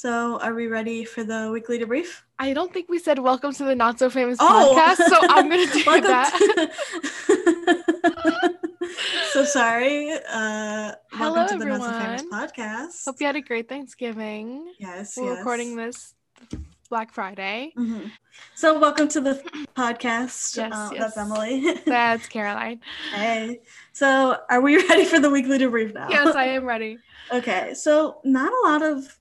So, are we ready for the weekly debrief? I don't think we said welcome to the not so famous Oh. podcast, so I'm gonna do that. to- so sorry. Uh, Hello, welcome to the Not So Famous podcast. Hope you had a great Thanksgiving. yes, We're yes. recording this Black Friday. Mhm. So, welcome to the podcast. Yes, Uh, yes. That's Emily. That's Caroline. hey. So, are we ready for the weekly debrief now? Yes, I am ready. Okay, so not a lot of.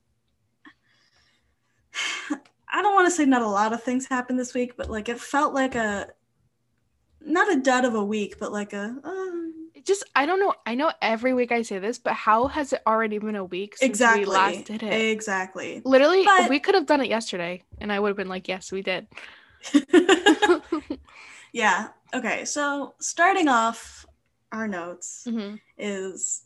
I don't want to say not a lot of things happened this week, but like it felt like a, not a dud of a week, but like a. Uh, It just I don't know. I know every week I say this, but how has it already been a week since exactly. we last did it? Exactly. Literally, But- we could have done it yesterday, and I would have been like, "Yes, we did." yeah. Okay. So starting off our notes Mhm. is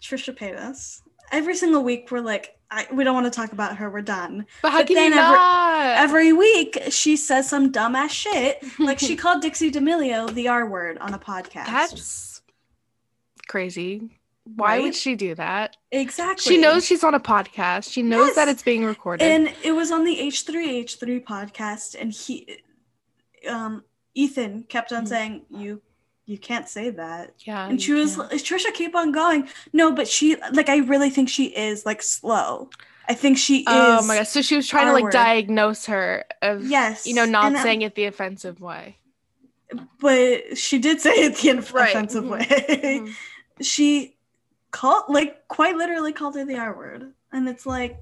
Trisha Paytas. Every single week we're like, I, we don't want to talk about her. We're done. But how But can you then every- not? Every week she says some dumbass shit. Like she called Dixie D'Amelio the R word on a podcast. That's crazy. Why Right? would she do that? exactly. She knows she's on a podcast. She knows Yes. that it's being recorded. and it was on the H3H3 podcast, and he, um, Ethan kept on Mhm. saying, "You, you can't say that." yeah. And she was can't. Trisha keep on going. No, but she like I really think she is like slow. I think she is Oh my gosh. So she was trying to like word. diagnose her of Yes. you know, not and, uh, saying it the offensive way. but she did say it the inf- Right, offensive mhm, way. Mhm. she called like quite literally called her the R word. And it's like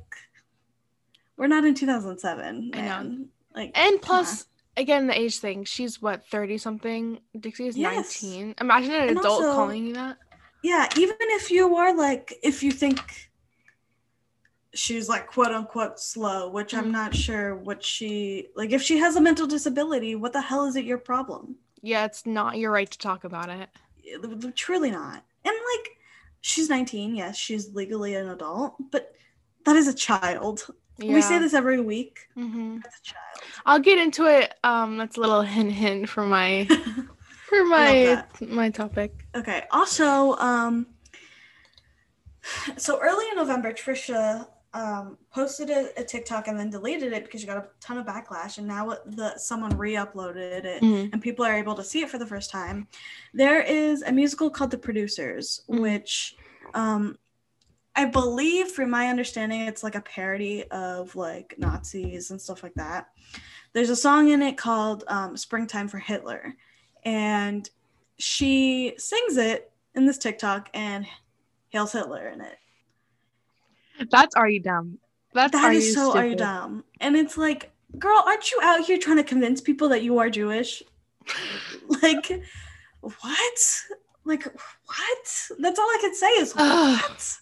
we're not in 2007, I know. Like And plus again the age thing. She's what, 30 something? Dixie is Yes. 19. Imagine an And adult also- calling you that. yeah, even if you are like, if you think she's like quote unquote slow, which I'm Mhm. not sure what she like, if she has a mental disability, what the hell is it your problem? Yeah, it's not your right to talk about it. It- Truly not. And like, she's 19, yes, she's legally an adult, but that is a child. Yeah. We say this every week. hmm That's a child. I'll get into it. Um, that's a little hint hint for my for my my topic. Okay. Also, um, so early in November, Trisha um, posted a, a TikTok and then deleted it because she got a ton of backlash, and now the someone re-uploaded it. Mhm. And people are able to see it for the first time. There is a musical called The Producers, Mhm. which um, I believe, from my understanding, it's like a parody of like Nazis and stuff like that. There's a song in it called um, Springtime for Hitler. And she sings it in this TikTok and hails Hitler in it. That's are you dumb? That's That is so are you dumb. And it's like, girl, aren't you out here trying to convince people that you are Jewish? like, what? Like, what? That's all I can say is what?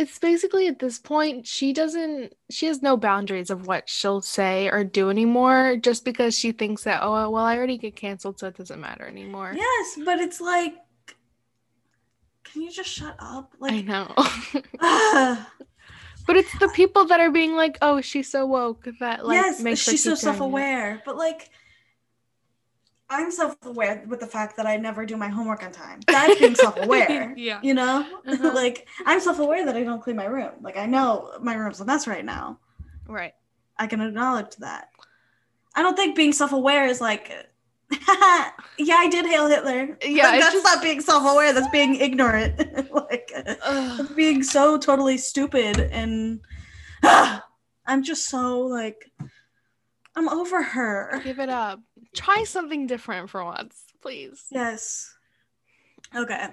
It's basically at this point she doesn't she has no boundaries of what she'll say or do anymore just because she thinks that oh well I already get canceled so it doesn't matter anymore. Yes, but it's like, can you just shut up? Like I know. but it's the people that are being like, oh, she's so woke that like yes, makes her she's so keep doing it. self-aware. But like, I'm self-aware with the fact that I never do my homework on time. That's being self-aware. Yeah. You know, Uh-huh. like I'm self-aware that I don't clean my room. Like I know my room's a mess right now. Right. I can acknowledge that. I don't think being self-aware is like, yeah, I did hail Hitler. Yeah, Like, that's just- not being self-aware. That's being ignorant. like, that's being so totally stupid. And I'm just so like, I'm over her. Give it up. Try something different for once, please. Yes. Okay.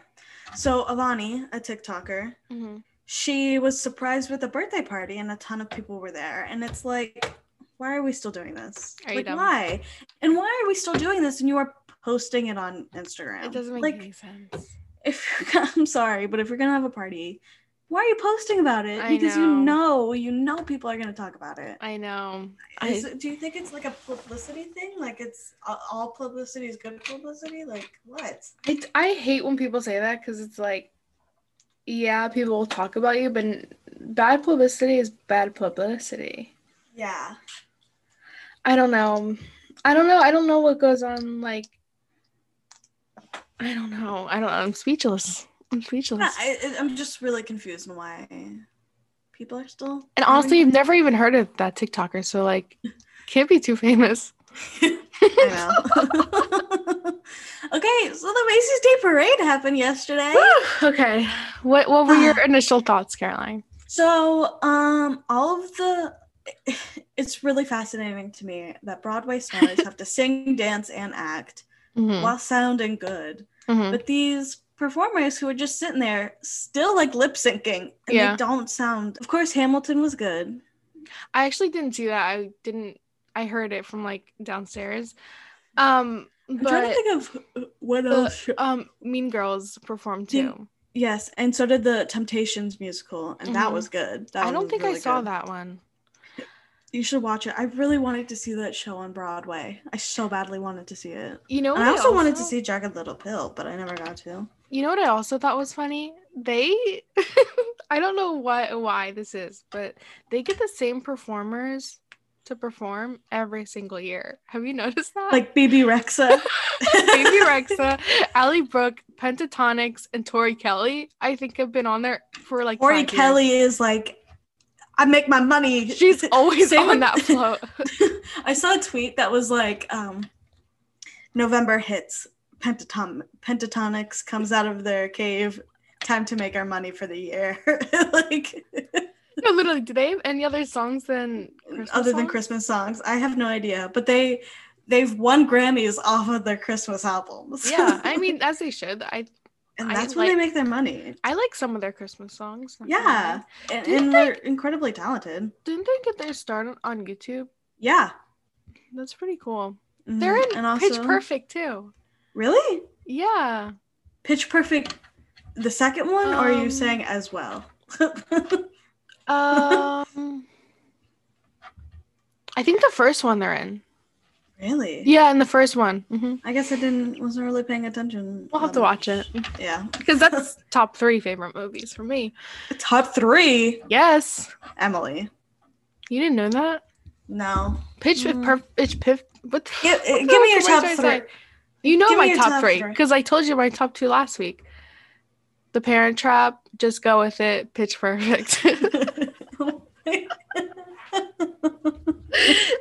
So Avani, a TikToker, Mhm. she was surprised with a birthday party and a ton of people were there. And it's like, why are we still doing this? Are you like, why? And why are we still doing this and you are posting it on Instagram? It doesn't make like any sense. if I'm sorry, but if you're gonna have a party, why are you posting about it? I because you know. know, you know people are gonna talk about it. I know. Is I, do you think it's like a publicity thing? Like it's uh, all publicity is good publicity? Like what? I, I hate when people say that because it's like, yeah, people will talk about you, but bad publicity is bad publicity. Yeah. I don't know. I don't know. I don't know what goes on. Like, I don't know. I don't. I'm speechless. I'm speechless. Yeah, I, I'm just really confused on why people are still. And honestly, I've never even heard of that TikToker, so like, can't be too famous. Know. okay, so the Macy's Day Parade happened yesterday. okay, what what were your initial thoughts, Caroline? So, um, all of the it's really fascinating to me that Broadway stars have to sing, dance, and act Mhm, while sounding good. mhm. But these performers who are just sitting there still like lip syncing and Yeah. they don't sound of course Hamilton was good. I actually didn't see that. I didn't. I heard it from like downstairs. Um, I'm trying to think of uh, what the- else. um, Mean Girls performed Mean- too. Yes, and so did the Temptations musical, and that Mhm. was good. That I don't think I saw good. that one. You should watch it. I really wanted to see that show on Broadway. I so badly wanted to see it. You know, And what I also wanted to see Jagged Little Pill, but I never got to. You know what I also thought was funny? They I don't know what why this is, but they get the same performers to perform every single year. Have you noticed that? Like Bebe Rexha. Baby Rexa, Ally Brooke, Pentatonix, and Tori Kelly, I think have been on there for like Tori five years. Kelly is like, I make my money. She's always Same on with- that float. I saw a tweet that was like, um, November hits, Pentaton- Pentatonix comes out of their cave. Time to make our money for the year. like, no, literally, do they have any other songs than Christmas other than songs? Christmas songs, I have no idea. But they they've won Grammys off of their Christmas albums. Yeah, I mean, as they should. I and I that's where they make their money. I like some of their Christmas songs. Yeah, and, and they're incredibly talented. Didn't they get their start on YouTube? Yeah, That's pretty cool. Mhm. They're in and Pitch Perfect too. Really, Yeah. Pitch Perfect, the second one, or are you Um, saying as well? Um, I think the first one they're in. really? Yeah, in the first one. hmm I guess I didn't wasn't really paying attention. We'll have to watch it Yeah, because that's top three favorite movies for me. top three. Yes, Emily. you didn't know that. No. Pitch Mm. Pitch Piff. What? The, Give, what give me your fuck am I top three. You know Give my top, top three because I told you my top two last week. The Parent Trap. Just go with it. Pitch Perfect.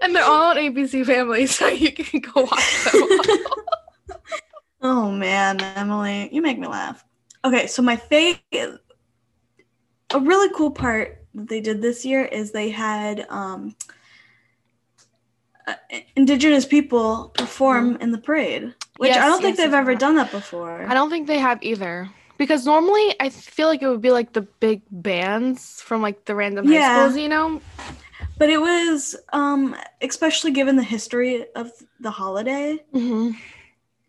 and they're all on ABC Family, so you can go watch them. oh man, Emily, you make me laugh. Okay, so my favorite, a really cool part that they did this year is they had um, uh, indigenous people perform in the parade, which Yes, I don't think yes, they've yes, ever done that before. I don't think they have either. Because normally I feel like it would be like the big bands from like the random high Yeah. schools, you know? But it was, um, especially given the history of the holiday, hmm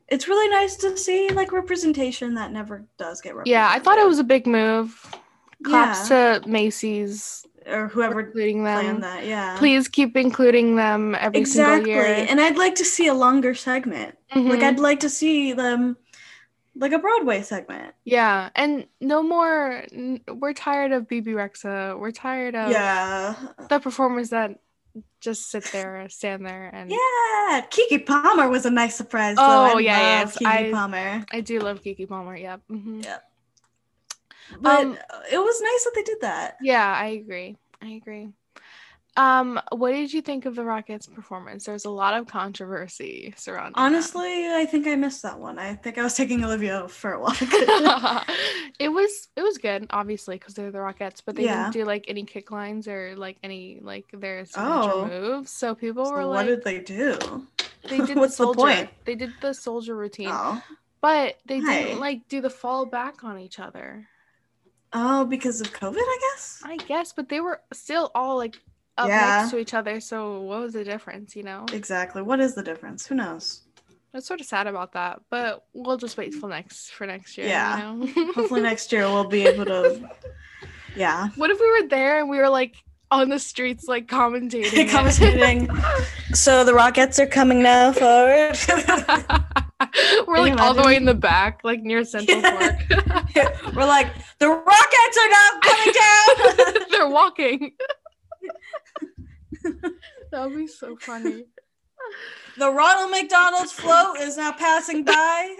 it's really nice to see like representation that never does get represented. Yeah, I thought it was a big move. Claps Yeah. to Macy's or whoever including planned them. that. Yeah, Please keep including them every exactly. single year. Exactly. And I'd like to see a longer segment. Like Mhm. I'd like to see them like a Broadway segment. yeah, and no more. n- We're tired of Bebe Rexha. We're tired of Yeah. the performers that just sit there, stand there, and Yeah. Keke Palmer was a nice surprise. Though. Oh, I yeah, love yes, Kiki I- Palmer. I do love Keke Palmer. Yep. hmm Yeah. But Um, it was nice that they did that. Yeah, I agree. I agree. Um, what did you think of the Rockettes' performance? There's a lot of controversy surrounding. that. Honestly, I think I missed that one. I think I was taking Olivia for a walk. it was it was good, obviously, because they're the Rockettes, but they Yeah. didn't do like any kick lines or like any like their signature Oh. moves. So people So were what like, "What did they do? they did What's the soldier. point? They did the soldier routine, Oh. but they Hi. didn't like do the fall back on each other. Oh, because of COVID, I guess. I guess, but they were still all like up Yeah. next to each other. So what was the difference? You know. Exactly. What is the difference? Who knows? I'm sort of sad about that, but we'll just wait till next for next year. Yeah. You know? Hopefully next year we'll be able to. Yeah. what if we were there and we were like on the streets, like commentating? Commentating. So the Rockettes are coming now forward. We're like all the way in the back, like near Central. Park. We're like the Rockettes are not coming down. They're walking. that would be so funny. the Ronald McDonald's float is now passing by.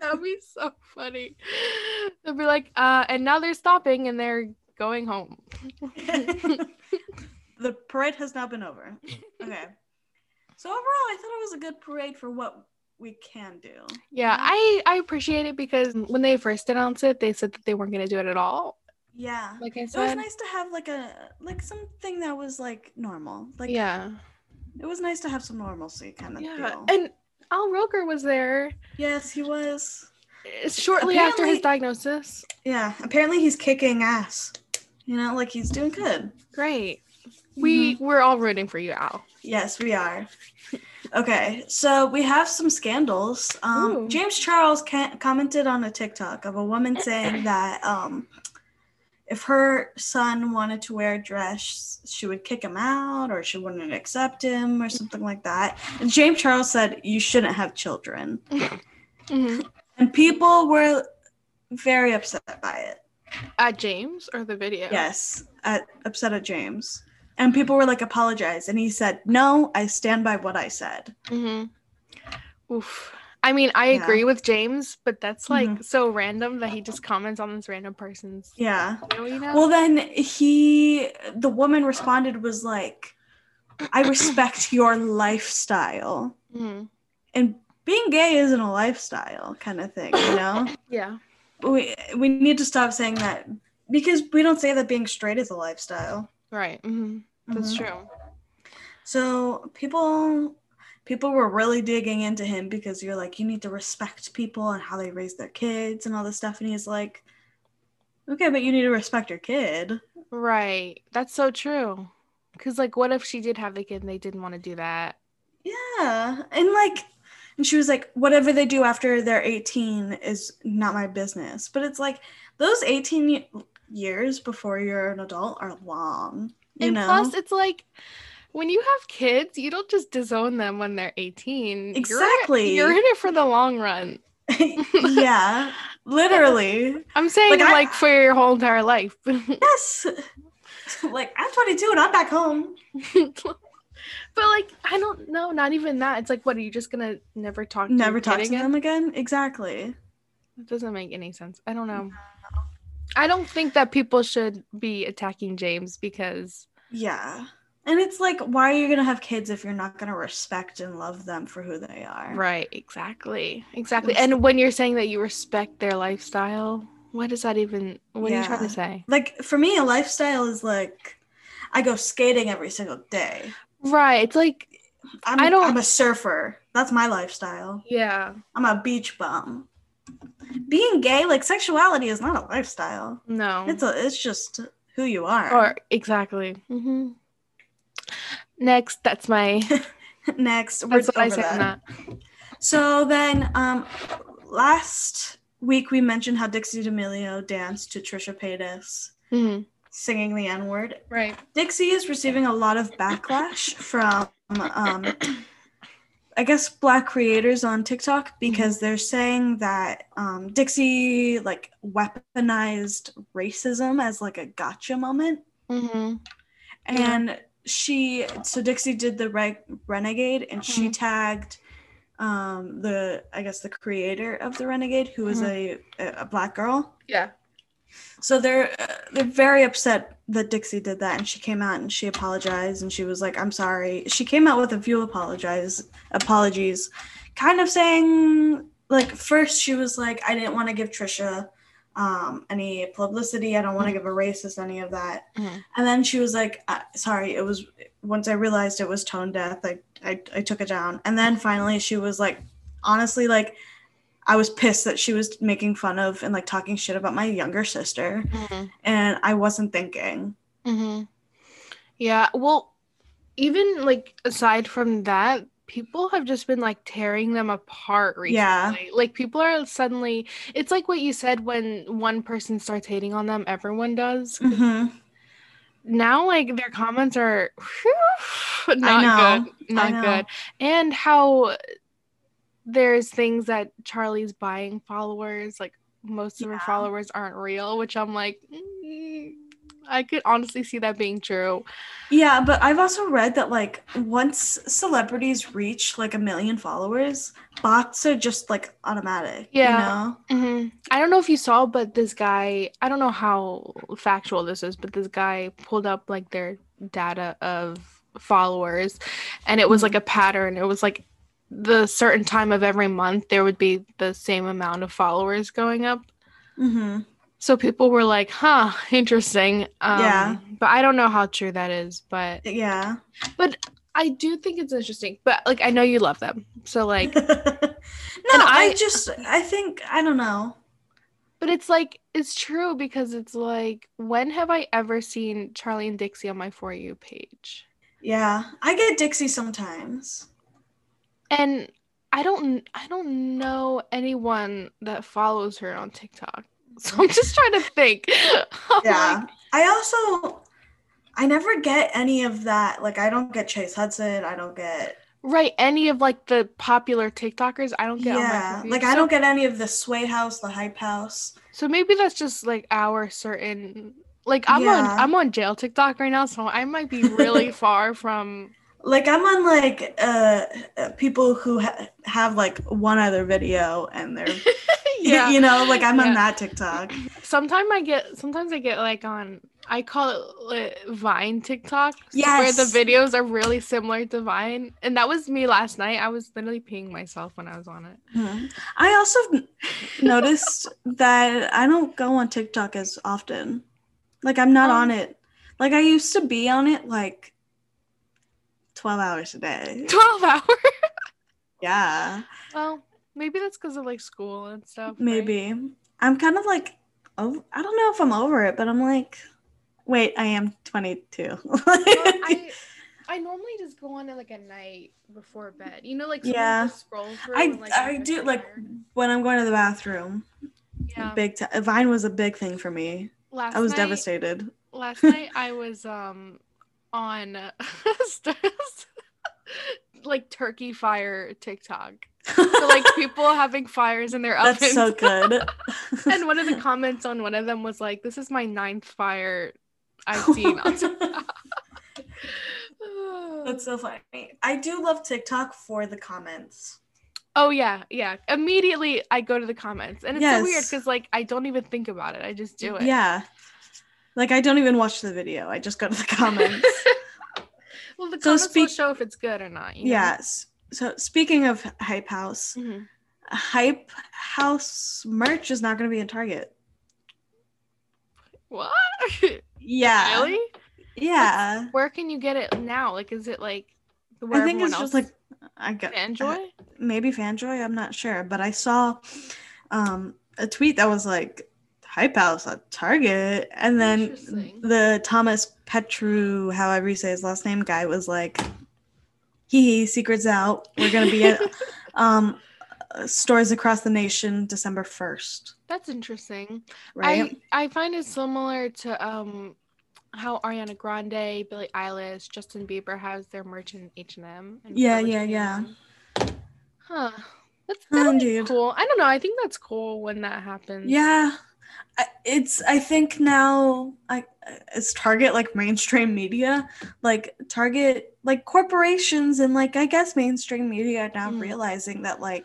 That'd be so funny. They'll be like, uh, and now they're stopping and they're going home. the parade has now been over. Okay. So overall, I thought it was a good parade for what we can do. Yeah, mm-hmm. I I appreciate it because when they first announced it, they said that they weren't going to do it at all. Yeah. Like I said, It was nice to have like a like something that was like normal. Like yeah, it was nice to have some normalcy kind of yeah, feel. and Al Roker was there yes, he was. shortly after his diagnosis. Yeah, apparently he's kicking ass. You know, like he's doing good. Great. We we're all rooting for you, Al. Yes, we are. Okay, so we have some scandals. Um, James Charles ca- commented on a TikTok of a woman saying that um, if her son wanted to wear a dress, she would kick him out or she wouldn't accept him or something like that. And James Charles said, You shouldn't have children. Mhm. And people were very upset by it. At James or the video? Yes, at, upset at James. And people were like, Apologize. And he said, No, I stand by what I said. Mm-hmm. Oof. I mean, I Yeah. agree with James, but that's like Mhm. so random that he just comments on this random person's. Yeah. You know, you know? Well, then he, the woman responded, was like, I respect your lifestyle. Mhm. And being gay isn't a lifestyle kind of thing, you know? Yeah. we, we need to stop saying that because we don't say that being straight is a lifestyle. Right. hmm That's Mhm. true. So people people were really digging into him because you're like, you need to respect people and how they raise their kids and all this stuff. And he's like, okay, but you need to respect your kid. Right. That's so true. Because, like, what if she did have the kid and they didn't want to do that? Yeah. And like, and she was like, whatever they do after they're 18 is not my business. But it's like, those 18 y- years before you're an adult are long. You and know? plus, it's like when you have kids, you don't just disown them when they're 18. You're- Exactly. You're, in it for the long run. yeah. Literally. I'm saying, Like, like, I- for your whole entire life. Yes. like, I'm 22 and I'm back home. but, like, I don't know. Not even that. It's like, what? Are you just to never talk to Never talk to again? them again. Exactly. It doesn't make any sense. I don't know. I don't think that people should be attacking James because Yeah. And it's like, why are you going to have kids if you're not going to respect and love them for who they are? right, exactly. Exactly. It's- And when you're saying that you respect their lifestyle, what does that even what are you trying to say? Like, for me, a lifestyle is like, I go skating every single day. Right. It's like I'm, I don't- I'm a surfer. That's my lifestyle. yeah. I'm a beach bum. Being gay, like sexuality, is not a lifestyle. No. It's a. It's just who you are. or exactly. hmm Next, that's my Next, that's what I on that. So then, um, last week we mentioned how Dixie D'Amelio danced to Trisha Paytas hmm singing the N word. Right. Dixie is receiving a lot of backlash from, um, I guess, Black creators on TikTok because they're saying that um, Dixie like weaponized racism as like a gotcha moment. hmm and she so dixie did the renegade and she Mhm. tagged um the i guess the creator of the renegade who was a a black girl Yeah. So they're uh, they're very upset that dixie did that and she came out and she apologized and she was like i'm sorry she came out with a few apologize apologies kind of saying like first she was like i didn't want to give trisha um, any publicity i don't want to give a racist any of that Mhm. and then she was like, uh, "Sorry, it was." Once I realized it was tone deaf, I, I I took it down. And then finally, she was like, honestly, like, I was pissed that she was making fun of and like talking shit about my younger sister, hmm and I wasn't thinking. hmm Yeah. Well, even like aside from that, people have just been like tearing them apart recently. Yeah. Like people are suddenly it's like what you said when one person starts hating on them, everyone does. hmm Now like their comments are whew, not good. Not good. And how there's things that Charlie's buying followers, like most of her followers aren't real, which I'm like, mm, I could honestly see that being true. Yeah, but I've also read that like once celebrities reach like a million followers, bots are just like automatic. Yeah. You know? hmm I don't know if you saw, but this guy, I don't know how factual this is, but this guy pulled up like their data of followers and it was like a pattern. It was like the certain time of every month there would be the same amount of followers going up. Mm-hmm. So people were like, huh, interesting. Um, Yeah. But I don't know how true that is, but Yeah. But I do think it's interesting. But like, I know you love them. So like, no, I, I- just I think I don't know. But it's like it's true because it's like when have I ever seen Charlie and Dixie on my for you page? Yeah, I get Dixie sometimes. And I don't I don't know anyone that follows her on TikTok. So I'm just trying to think. I'm Yeah. like, I also I never get any of that. Like I don't get Chase Hudson. I don't get right, any of like the popular TikTokers I don't get yeah. Like I don't get any of the Sway House, the Hype House. So maybe that's just like our certain like I'm on I'm on jail TikTok right now, so I might be really far from Like I'm on like uh uh, people who ha- have like one other video and they're yeah. you know like I'm Yeah. on that TikTok. Sometimes I get sometimes I get like on I call it Vine TikTok where the videos are really similar to Vine. And that was me last night. I was literally peeing myself when I was on it. Mhm. I also noticed that I don't go on TikTok as often. Like I'm not Um, on it. Like I used to be on it like 12 hours a day. 12 hours. Yeah, well, maybe that's because of like school and stuff. right? maybe. I'm kind of like oh, I don't know if I'm over it, but I'm like wait, I am 22. Well, I I normally just go on it like at night before bed. You know, like Yeah. scroll through. I and, like, I do like when I'm going to the bathroom. yeah. Big time. Vine was a big thing for me. Last I was night, devastated. last night I was um on uh, like turkey fire TikTok. So like people having fires in their ovens. That's so good. and one of the comments on one of them was like, "This is my ninth fire I've seen on TikTok." That's so funny. I do love TikTok for the comments. oh yeah, yeah. Immediately I go to the comments, and it's so weird because like I don't even think about it. I just do it. Yeah. Like I don't even watch the video. I just go to the comments. well, the So comments will speak- show if it's good or not. You know? yes. So speaking of Hype House, Mhm. Hype House merch is not going to be in Target. What? Yeah. really? Yeah. Where can you get it now? Like, is it like where I think it's just like I got Fanjoy? maybe Fanjoy. I'm not sure, but I saw um, a tweet that was like Hype House at Target, and then the Thomas Petrou, however you say his last name, guy was like, "Hee hee, secrets out. We're gonna be at um, stores across the nation December first, That's interesting. right?" I I find it similar to um how Ariana Grande, Billie Eilish, Justin Bieber has their merch in H and M. Yeah, yeah, yeah. Huh. That's, cool. I don't know. I think that's cool when that happens. Yeah, it's. I think now, I it's Target like mainstream media, like Target, like corporations, and like I guess mainstream media are now Mm. realizing that like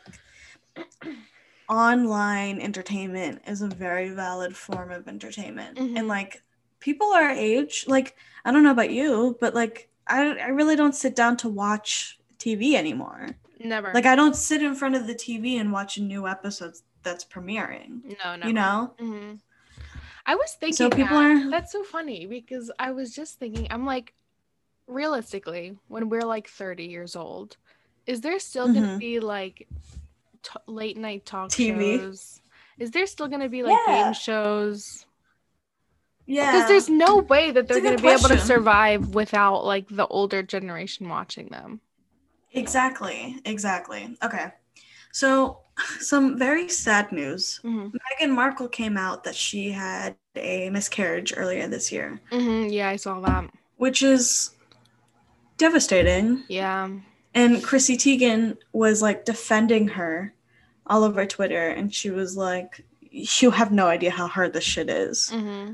online entertainment is a very valid form of entertainment, Mhm. and like people our age, like I don't know about you, but like I I really don't sit down to watch TV anymore. Never. Like I don't sit in front of the TV and watch new episode that's premiering. no, no. You know? hmm I was thinking So people that. are- that's so funny because I was just thinking I'm like realistically when we're like 30 years old is there still going to Mhm. be like t- late night talk TV? shows? Is there still going to be like Yeah. game shows? Yeah. Because there's no way that they're going to be able to survive without like the older generation watching them. Exactly. Exactly. Okay. So, some very sad news. hmm Meghan Markle came out that she had a miscarriage earlier this year, hmm Yeah, I saw that. which is devastating. Yeah. And Chrissy Teigen was like defending her all over Twitter, and she was like, You have no idea how hard this shit is. hmm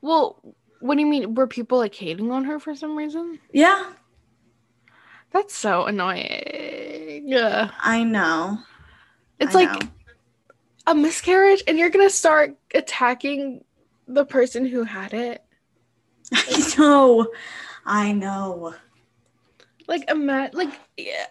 Well, What do you mean? Were people like hating on her for some reason? Yeah, That's so annoying. Yeah. I know. It's I like know. a miscarriage and you're gonna start attacking the person who had it. I know. I know. Like ima- like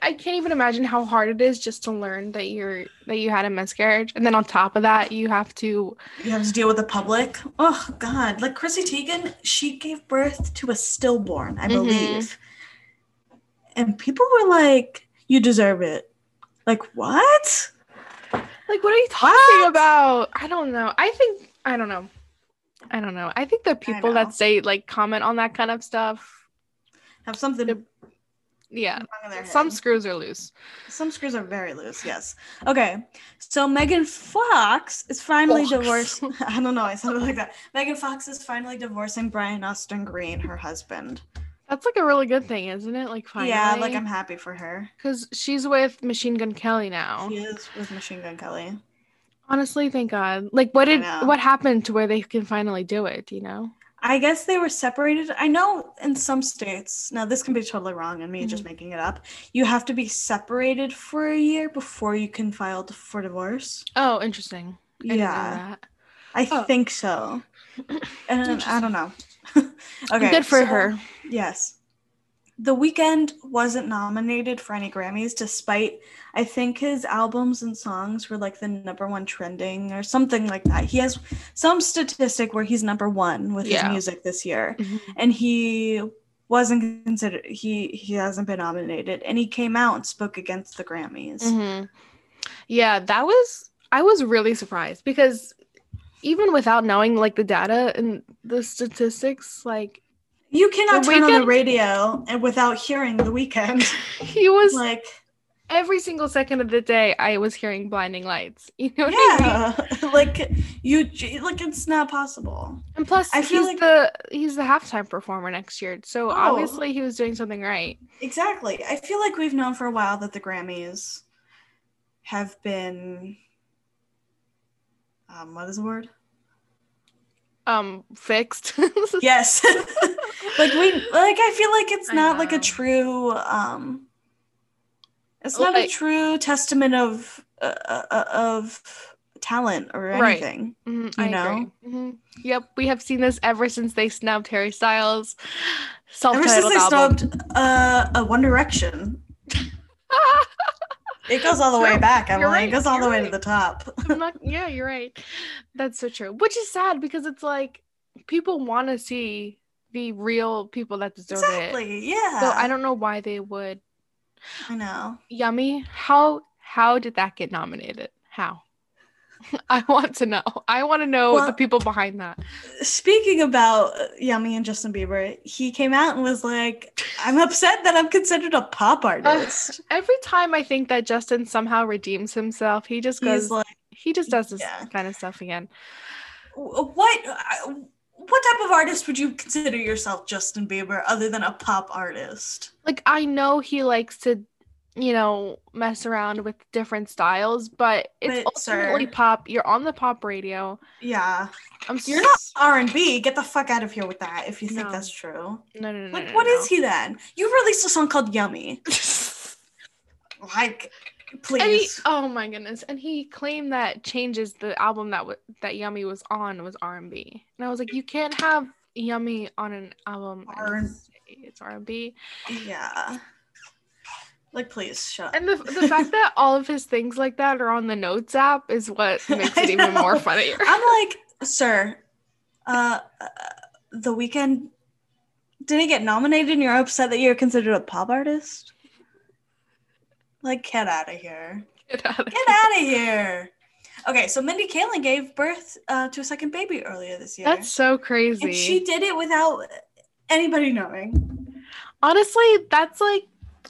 I can't even imagine how hard it is just to learn that you're that you had a miscarriage. And then on top of that, you have to You have to deal with the public. Oh God! Like Chrissy Teigen, she gave birth to a stillborn, I Mhm. believe, and people were like, "You deserve it." Like what? Like what are you talking What? about? I don't know. I think I don't know. I don't know. I think the people that say like comment on that kind of stuff, Have something wrong yeah, some screws are loose. Some screws are very loose, yes. Okay, so Megan Fox is finally Fox. divorced. I don't know, I sounded like that. Megan Fox is finally divorcing Brian Austin Green, her husband. That's like a really good thing, isn't it? Like finally. Yeah, like I'm happy for her. because she's with Machine Gun Kelly now. She is with Machine Gun Kelly. Honestly, thank God. Like, what did what happened to where they can finally do it? You know? I guess they were separated. I know in some states, now this can be totally wrong and me just Mm-hmm. making it up. You have to be separated for a year before you can file for divorce. Oh, interesting. I didn't know yeah, that. I Oh. think so. And I don't know. okay. Good for so- her. Yes. The Weeknd wasn't nominated for any Grammys, despite I think his albums and songs were like the number one trending or something like that. He has some statistic where he's number one with Yeah. his music this year, Mhm. and he wasn't considered. He he hasn't been nominated, and he came out and spoke against the Grammys. Mhm. Yeah, that was. I was really surprised because even without knowing like the data and the statistics, like You cannot turn on the radio and without hearing the Weeknd. he was like every single second of the day. I was hearing blinding lights. You know what I mean? yeah, like you like it's not possible. And plus, I feel like- the he's the halftime performer next year, so Oh. obviously he was doing something right. Exactly. I feel like we've known for a while that the Grammys have been um what is the word? Um, fixed. Yes. like we like I feel like it's not like a true um it's not a true testament of uh, uh, of talent or Right. anything. Mhm, You I know? agree. Mhm. Yep, we have seen this ever since they snubbed Harry Styles. Ever since they album. snubbed uh, a One Direction, it goes all the way back. You're Emily. right. It goes all the way to the top. I'm not, yeah, you're right. That's so true. Which is sad because it's like people want to see the real people that deserve it. exactly. Yeah. So I don't know why they would. I know. Yummy. How how did that get nominated? How? I want to know. I want to know Well- the people behind that. Speaking about uh, Yummy and Justin Bieber, he came out and was like, "I'm upset that I'm considered a pop artist." Every time I think that Justin somehow redeems himself, he just goes. He's like, he just does this Yeah. kind of stuff again. "What? uh, What type of artist would you consider yourself, Justin Bieber, other than a pop artist?" Like I know he likes to, you know, mess around with different styles, but it's But, ultimately sir- pop. You're on the pop radio. Yeah, I'm you're not R and B. Get the fuck out of here with that. If you think No. that's true, No, no, no. like, no, what no. is he then? You released a song called Yummy. Like, And he, please. oh my goodness! And he claimed that changes the album that w- that Yummy was on was R and B, and I was like, you can't have Yummy on an album R&B. it's R and B. yeah. Like, please shut. Up. And the the fact that all of his things like that are on the Notes app is what makes it even more funnier. I'm like, sir, uh, uh, the Weeknd didn't get nominated, and you're upset that you're considered a pop artist. Like, get out of here! Get out of Get out of here! Okay, so Mindy Kaling gave birth uh, to a second baby earlier this year, That's so crazy. and she did it without anybody knowing. Honestly, that's like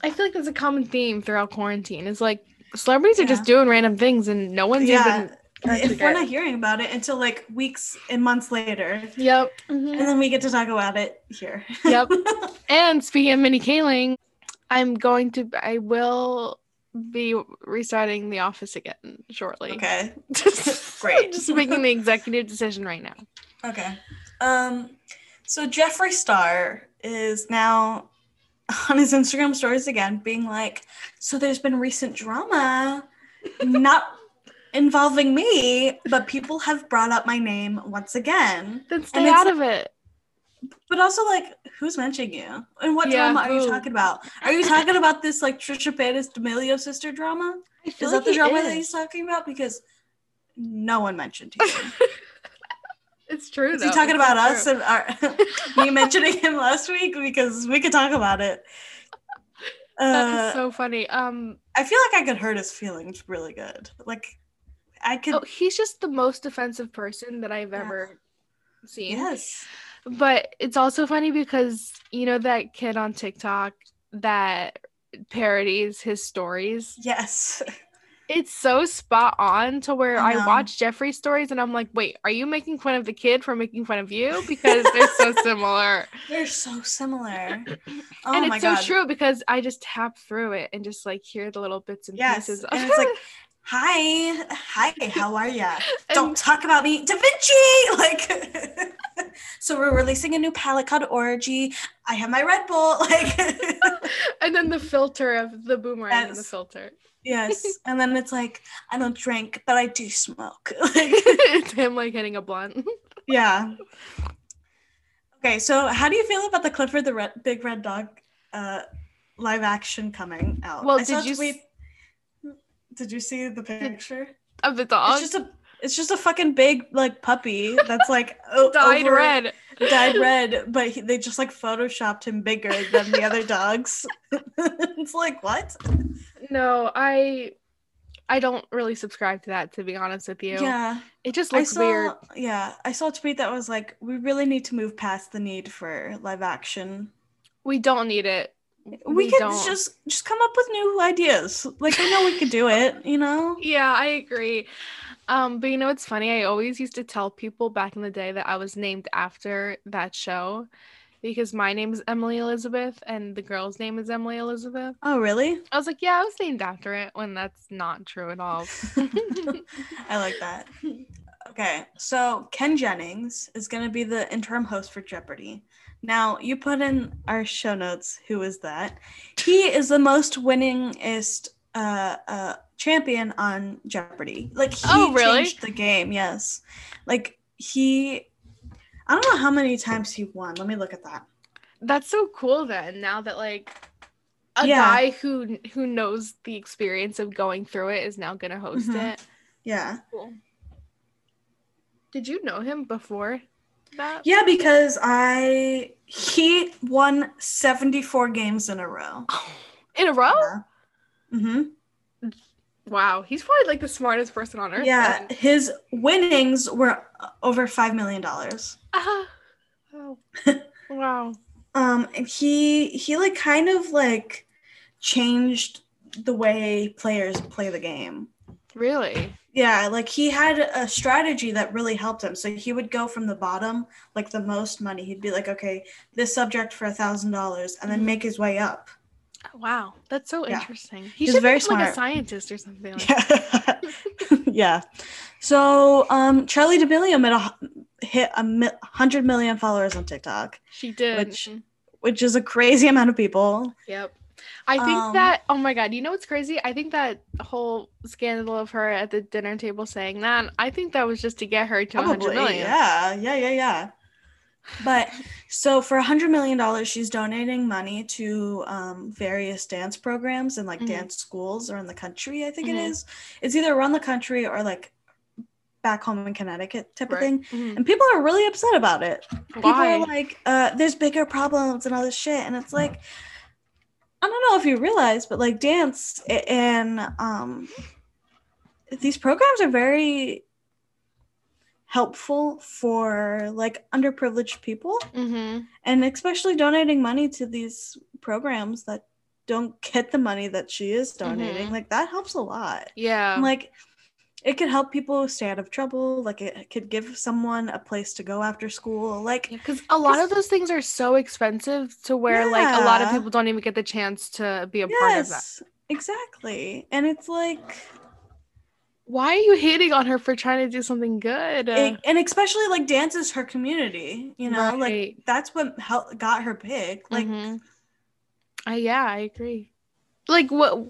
I feel like that's a common theme throughout quarantine. It's like celebrities are just doing random things and no one's Yeah, even if we're not hearing about it until like weeks and months later, Yep. and mhm. then we get to talk about it here. Yep. And speaking of Mindy Kaling, I'm going to I will be restarting the office again shortly. okay. Just, Great. Just making the executive decision right now. Okay. Um So Jeffree Star is now on his Instagram stories again, being like, "So there's been recent drama, not involving me, but people have brought up my name once again." Then stay out of it. But also, like, who's mentioning you? And what Yeah, drama are you talking about? Are you talking about this like Trisha Paytas D'Amelio sister drama? Is like that the he drama that he's talking about? Because no one mentioned you. It's true. Is though. he talking It's about us true. and our, me mentioning him last week? Because we could talk about it. That Uh, is so funny. Um, I feel like I could hurt his feelings really good. Like, I could. oh, he's just the most offensive person that I've Yeah. ever seen. yes. But it's also funny because you know that kid on TikTok that parodies his stories. Yes. It's so spot on to where I I, watch Jeffree's stories and I'm like, wait, are you making fun of the kid for making fun of you? Because they're so similar. They're so similar. Oh and it's so true because I just tap through it and just like hear the little bits and Yes. pieces. And it's like, hi, hi, how are ya? Don't talk about me, Da Vinci. Like, so we're releasing a new palette called Orgy. I have my Red Bull. Like, and then the filter of the boomerang and the filter. yes. And then it's like, I don't drink, but I do smoke. Like, it's him like hitting a blunt. yeah. Okay, so how do you feel about the Clifford the Red, Big Red Dog uh, live action coming out? Well, I did you tweet- Did you see the picture? of the dog It's just a it's just a fucking big like puppy that's like o- dyed over- red. dyed red, but he, they just like photoshopped him bigger than the other dogs. it's like what? No, I I don't really subscribe to that to be honest with you. Yeah, It just looks saw. weird. Yeah, I saw a tweet that was like, "We really need to move past the need for live action. We don't need it. We, could just just come up with new ideas. Like I know we could do it. You know? Yeah, I agree. Um, but you know it's funny? I always used to tell people back in the day that I was named after that show because my name is Emily Elizabeth and the girl's name is Emily Elizabeth. Oh, really? I was like, yeah, I was named after it when that's not true at all. I like that. Okay, so Ken Jennings is going to be the interim host for Jeopardy. Now, you put in our show notes who is that. He is the most winningest uh, uh, champion on Jeopardy. Like, he Oh, really? changed the game, yes. Like, he, I don't know how many times he won. Let me look at that. That's so cool then. Now that like a Yeah. guy who who knows the experience of going through it is now gonna host Mhm. it. Yeah. Cool. Did you know him before that? Yeah, because I, he won 74 games in a row. In a row? Mm-hmm. Wow, he's probably like the smartest person on earth. Yeah, then. his winnings were over five million dollars. Ah. Oh. wow. Um, and he he like kind of like changed the way players play the game. Really? Yeah, like he had a strategy that really helped him. So he would go from the bottom, like the most money. He'd be like, okay, this subject for a thousand dollars, and then Mhm. make his way up. Wow, that's so Yeah. interesting. He He's should very be like a scientist or something. Like Yeah. yeah. So um, Charlie D'Amelio made a hit a mi- hundred million followers on TikTok. She did. Which- Mhm. which is a crazy amount of people. Yep. I think Um, that oh my god, you know what's crazy? I think that whole scandal of her at the dinner table saying that, I think that was just to get her to 100 Probably, million. yeah, yeah, yeah, yeah. But so for a hundred million dollars, she's donating money to um, various dance programs and like Mhm. dance schools around the country. I think it Mhm. is. It's either around the country or like back home in Connecticut type of Right. thing. Mhm. And people are really upset about it. People Why? are like, uh, "There's bigger problems and all this shit," and it's like. I don't know if you realize, but like dance and um, these programs are very helpful for like underprivileged people mm-hmm. and especially donating money to these programs that don't get the money that she is donating Mhm. like that helps a lot Yeah. And, like it could help people stay out of trouble like it could give someone a place to go after school like because a lot of those things are so expensive to where like a lot of people don't even get the chance to be a part of that. yes exactly and it's like Why are you hating on her for trying to do something good? It- and especially like dance is her community, you know, like that's what helped got her big. Like Mhm. Uh, yeah, I agree. Like what?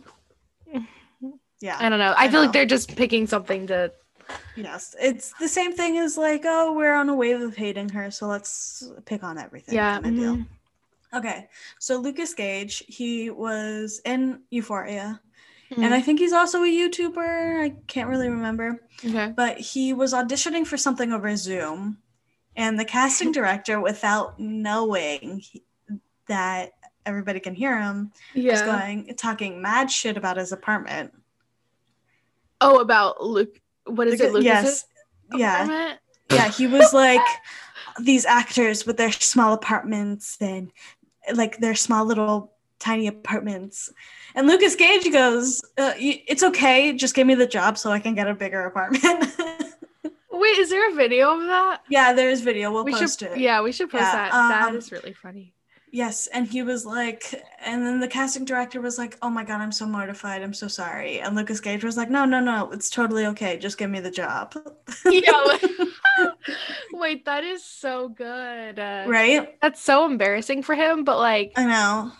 Yeah. I don't know. I, I feel know. like they're just picking something to. Yes, it's the same thing as like, oh, we're on a wave of hating her, so let's pick on everything. Yeah. kind of mhm. Okay, so Lucas Gage, he was in Euphoria, Mhm. and I think he's also a YouTuber. I can't really remember, okay. but he was auditioning for something over Zoom, and the casting director, without knowing that everybody can hear him, was Yeah. going talking mad shit about his apartment. Oh, about Luke. What is it? Lucas- yes, yeah. yeah he was like these actors with their small apartments and like their small little tiny apartments and lucas gage goes uh, it's okay just give me the job so i can get a bigger apartment Wait, is there a video of that? yeah there's video we'll we post should. it Yeah, we should post Yeah, that. that um, is really funny. Yes and he was like and then the casting director was like oh my god i'm so mortified i'm so sorry and lucas gage was like no no no it's totally okay just give me the job Yeah. Wait, that is so good. Uh, right That's so embarrassing for him, but like, i know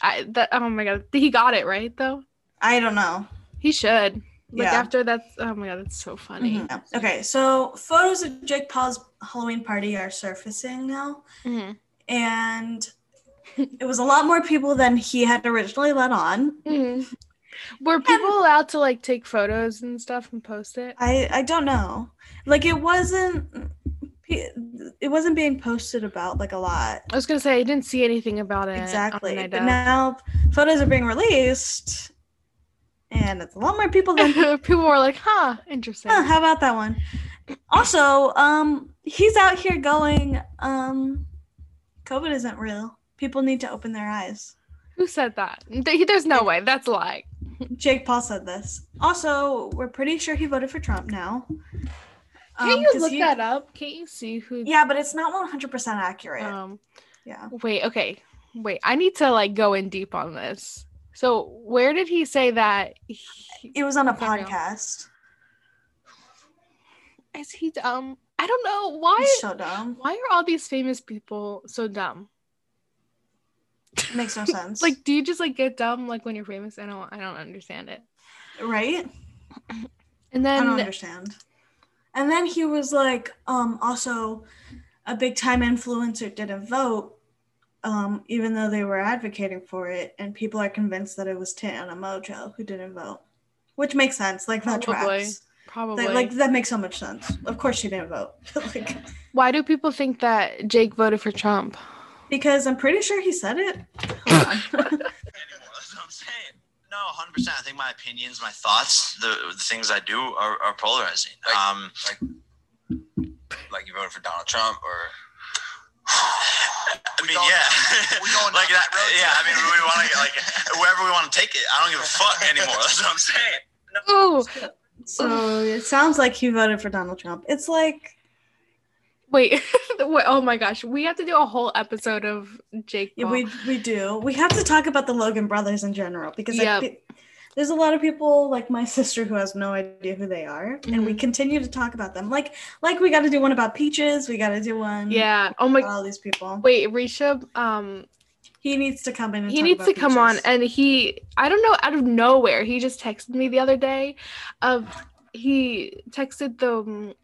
I that. Oh my god, he got it right though. i don't know He should. Like Yeah. after that's. Oh my god, that's so funny. Mhm. Okay, so photos of Jake Paul's Halloween party are surfacing now, Mhm. And it was a lot more people than he had originally let on. Mhm. Were people allowed to like take photos and stuff and post it? I I don't know, like it wasn't it wasn't being posted about like a lot I was gonna say I didn't see anything about it. exactly, but Out. now photos are being released, and it's a lot more people than people were like, "Huh, interesting." Huh, how about that one? Also, um, he's out here going, um, COVID isn't real. People need to open their eyes. Who said that? There's no way. That's a lie. Jake Paul said this. Also, we're pretty sure he voted for Trump now. Can't Um, you 'cause look he- that up? Can't you see who? Yeah, but it's not 100% accurate. Um. yeah. Wait. Okay. Wait. I need to like go in deep on this. So where did he say that? He, It was on a podcast. is he dumb? I don't know. Why? It's so dumb. Why are all these famous people so dumb? It makes no sense. Like, do you just like get dumb like when you're famous? I don't. I don't understand it. right? And then I don't understand. And then he was like, um, also a big time influencer didn't vote, um, even though they were advocating for it, and people are convinced that it was Tana Mongeau who didn't vote. Which makes sense. Like that Probably. tracks. Probably That- like that makes so much sense. Of course she didn't vote. like why do people think that Jake voted for Trump? because I'm pretty sure he said it. Hold on. That's what I'm saying. No, 100. percent I think my opinions, my thoughts, the, the things I do are, are polarizing. Like- um, Like you voted for Donald Trump or I mean, yeah, we going like that. that road Yeah, I mean, we want to like wherever we want to take it. I don't give a fuck anymore. That's what I'm saying. Oh, so it sounds like he voted for Donald Trump. It's like wait. Wait, oh my gosh, we have to do a whole episode of Jake. Yeah, Paul. we we do. We have to talk about the Logan brothers in general because Yep. fe- there's a lot of people like my sister who has no idea who they are, and Mm-hmm. we continue to talk about them. Like like we got to do one about peaches. We got to do one. yeah. Oh my. all these people. Wait, Risha. Um, He needs to come in. And he needs to come on and he i don't know out of nowhere he just texted me the other day of he texted the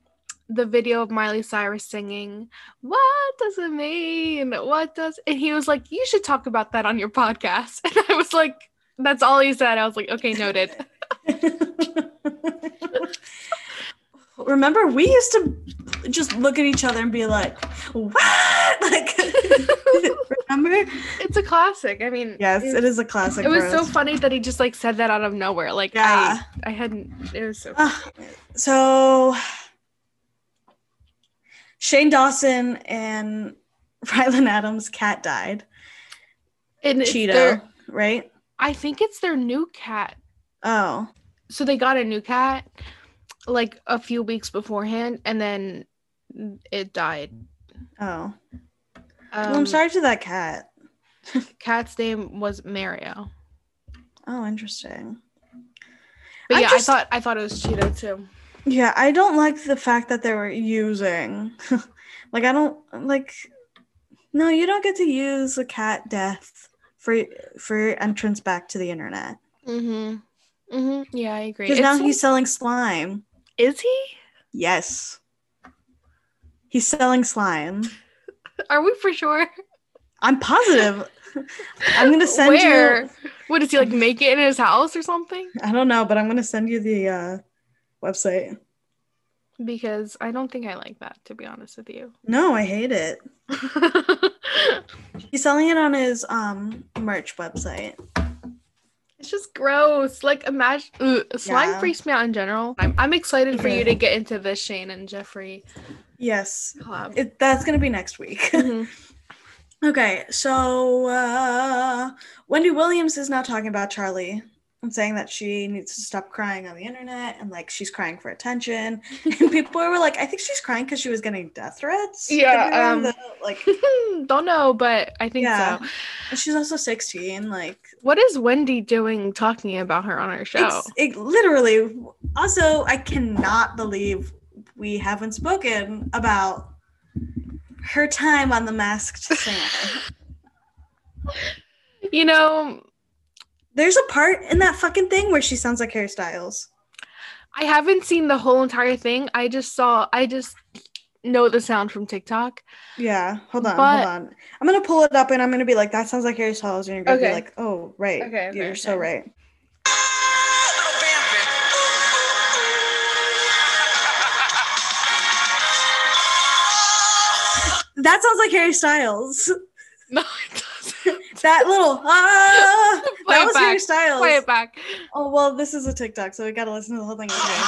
the video of miley cyrus singing what does it mean? What does and he was like you should talk about that on your podcast. And i was like that's all he said. I was like okay noted Remember, we used to just look at each other and be like, "What?" Like, remember? it's a classic i mean Yes, it, it is a classic. it was so us. funny that he just like said that out of nowhere like Yeah. i i hadn't it was so Ah, so Shane Dawson and Ryland Adams' cat died. and Cheeto, their- right? i think it's their new cat Oh, so they got a new cat like a few weeks beforehand and then it died oh. um, well, I'm sorry to that cat. cat's name was mario Oh, interesting. But I yeah, just- I thought I thought it was Cheeto too. Yeah, I don't like the fact that they were using. like, I don't like. No, you don't get to use a cat death for for your entrance back to the internet. Mm-hmm. Mm-hmm. Yeah, I agree. Because now he's selling slime. Is he? Yes, he's selling slime. Are we for sure? I'm positive. I'm gonna send Where? you. What does he like make it in his house or something? I don't know, but I'm gonna send you the uh, website. Because I don't think I like that, to be honest with you. No, I hate it. He's selling it on his um merch website. It's just gross. Like imagine slime Yeah. freaks me out in general. I'm, I'm excited for you to get into this Shane and Jeffree Yes, it, that's gonna be next week. Mhm. okay, so uh, Wendy Williams is now talking about Charlie and saying that she needs to stop crying on the internet and like she's crying for attention. and people were like, I think she's crying because she was getting death threats. Yeah, Could be wrong, um, like don't know, but I think Yeah. so. and she's also 16. Like What is Wendy doing talking about her on her show? It literally. Also, I cannot believe we haven't spoken about her time on The Masked Singer. you know, There's a part in that fucking thing where she sounds like Harry Styles. I haven't seen the whole entire thing. I just saw, I just know the sound from TikTok. Yeah, hold on, But- hold on. I'm gonna pull it up and I'm gonna be like, "That sounds like Harry Styles," and you're gonna Okay. be like, "Oh, right, Okay, okay, you're so okay. right." That sounds like Harry Styles. No. That little ah, Play that was Harry back. Styles. Play it back. Oh well, this is a TikTok, so we gotta listen to the whole thing. Okay. Little.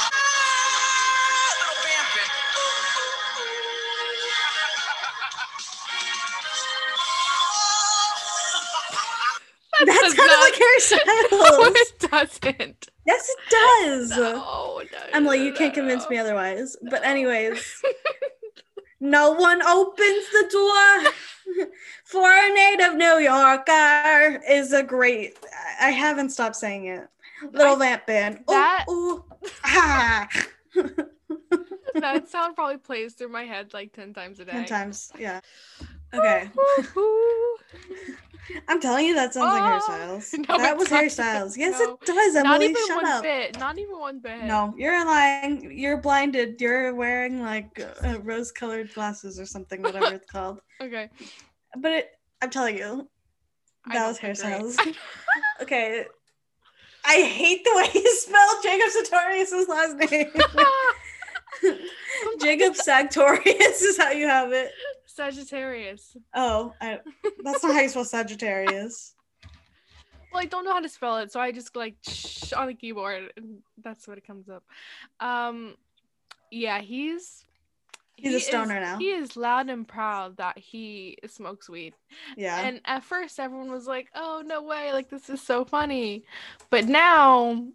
That's kind of like Harry No, Styles. it doesn't. yes, it does. No, no, Emily, no, you can't convince me otherwise. But anyways, no one opens the door for a native New Yorker is a great. I I haven't stopped saying it. Little lamp, band. Ooh, that- ooh, ah. that sound probably plays through my head like 10 times a day. Ten times, yeah. Okay, I'm telling you that sounds like Harry Oh, no, that was hairstyles. Yes, No. it does. Emily, Not even shut one up. bit. Not even one bit. No, you're lying. You're blinded. You're wearing like uh, rose-colored glasses or something, whatever it's called. Okay. But it, I'm telling you, That was hairstyles. okay. I hate the way you spell Jacob Sartorius' last name. Jacob Sartorius is how you have it. Sagittarius. Oh, I, that's not how you spell Sagittarius. Well, I don't know how to spell it, so I just like shh on the keyboard, and that's what it comes up. Um, yeah, he's He's he a stoner is, now. He is loud and proud that he smokes weed. Yeah. And at first, everyone was like, "Oh no way! Like this is so funny," but now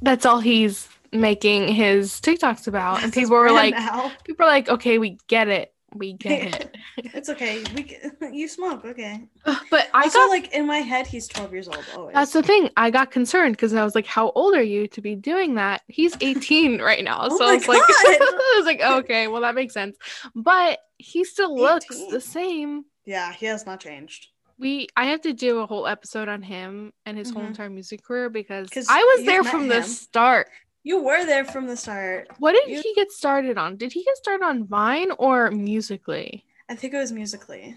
that's all he's making his TikToks about, and people were like, now. "People are like, okay, we get it, we get it." it's okay. We you smoke, okay. But I also, got like in my head, he's 12 years old always. That's the thing. I got concerned because I was like, "How old are you to be doing that?" He's 18 right now, Oh so I was like, I was like, okay, well that makes sense. But he still looks the same. yeah, he has not changed. We, I have to do a whole episode on him and his whole Mhm. entire music career because I was there from the start. You were there from the start. What did You- he get started on? Did he get started on Vine or musically? I think it was musically.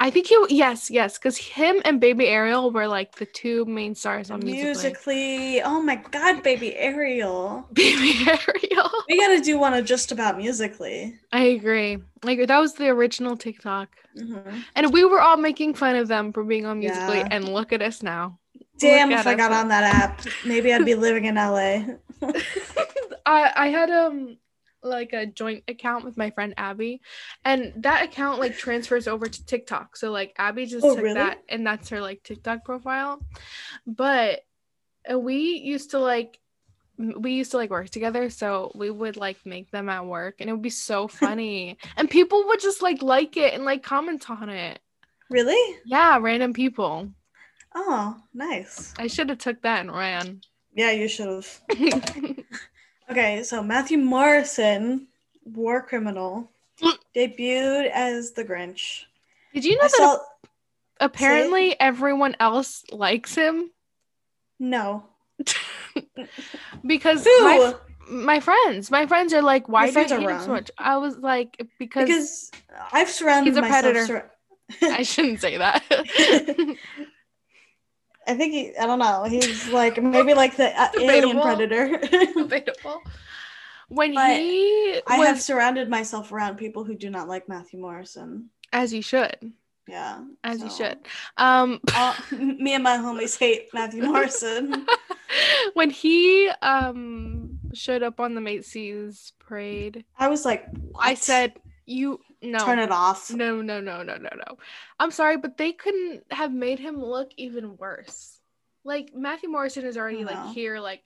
I think he, yes, yes, because him and Baby Ariel were like the two main stars on musically. Musically. Oh my god, baby Ariel. Baby Ariel. We gotta do one of just about musically. I agree. Like. That was the original TikTok. Mhm. And we were all making fun of them for being on Musically, Yeah. and look at us now. Damn, if I got on that app, maybe I'd be living in LA. I I had um like a joint account with my friend Abby, and that account like transfers over to TikTok. So like Abby just Oh, took really? that, and that's her like TikTok profile. But uh, we used to like we used to like work together so we would like make them at work and it would be so funny and people would just like like it and like comment on it Really? yeah random people Oh, nice. I should have took that and ran. Yeah, you should have. Okay, so Matthew Morrison, war criminal, debuted as the Grinch. Did you know I that saw apparently everyone else likes him? no. Because my my friends, my friends are like, why do you hate him so much? I was like, because, because I've surrounded he's a myself. predator. sur- I shouldn't say that. I think he. I don't know. He's like maybe like the uh, alien predator. Debatable. When But he I was, have surrounded myself around people who do not like Matthew Morrison. as you should, Yeah, as you should. Um, all- me and my homies hate Matthew Morrison. when he um showed up on the Macy's parade, I was like, I said, "You no, turn it off." no, no, no, no, no, no." I'm sorry, but they couldn't have made him look even worse. Like Matthew Morrison is already No. like uh-huh. here, like,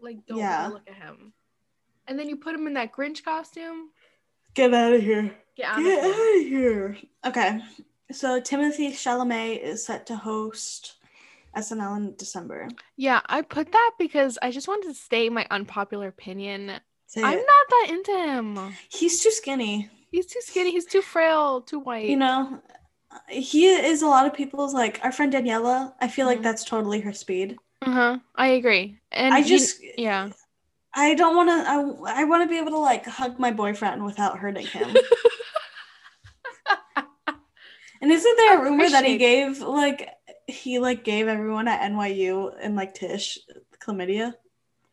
like don't Yeah. look at him, and then you put him in that Grinch costume. Get out of here. Get out of Get here. out of here. Okay. So Timothée Chalamet is set to host SNL in December. Yeah, I put that because I just wanted to state my unpopular opinion. Say I'm it. not that into him. He's too skinny. He's too skinny. He's too frail. Too white. You know, he is a lot of people's like our friend Daniela. I feel like Mhm. that's totally her speed. Uh huh. I agree. And I you- just, yeah. I don't want to. I, I want to be able to like hug my boyfriend without hurting him. and isn't there a rumor that he gave like he like gave everyone at NYU and like Tisch chlamydia?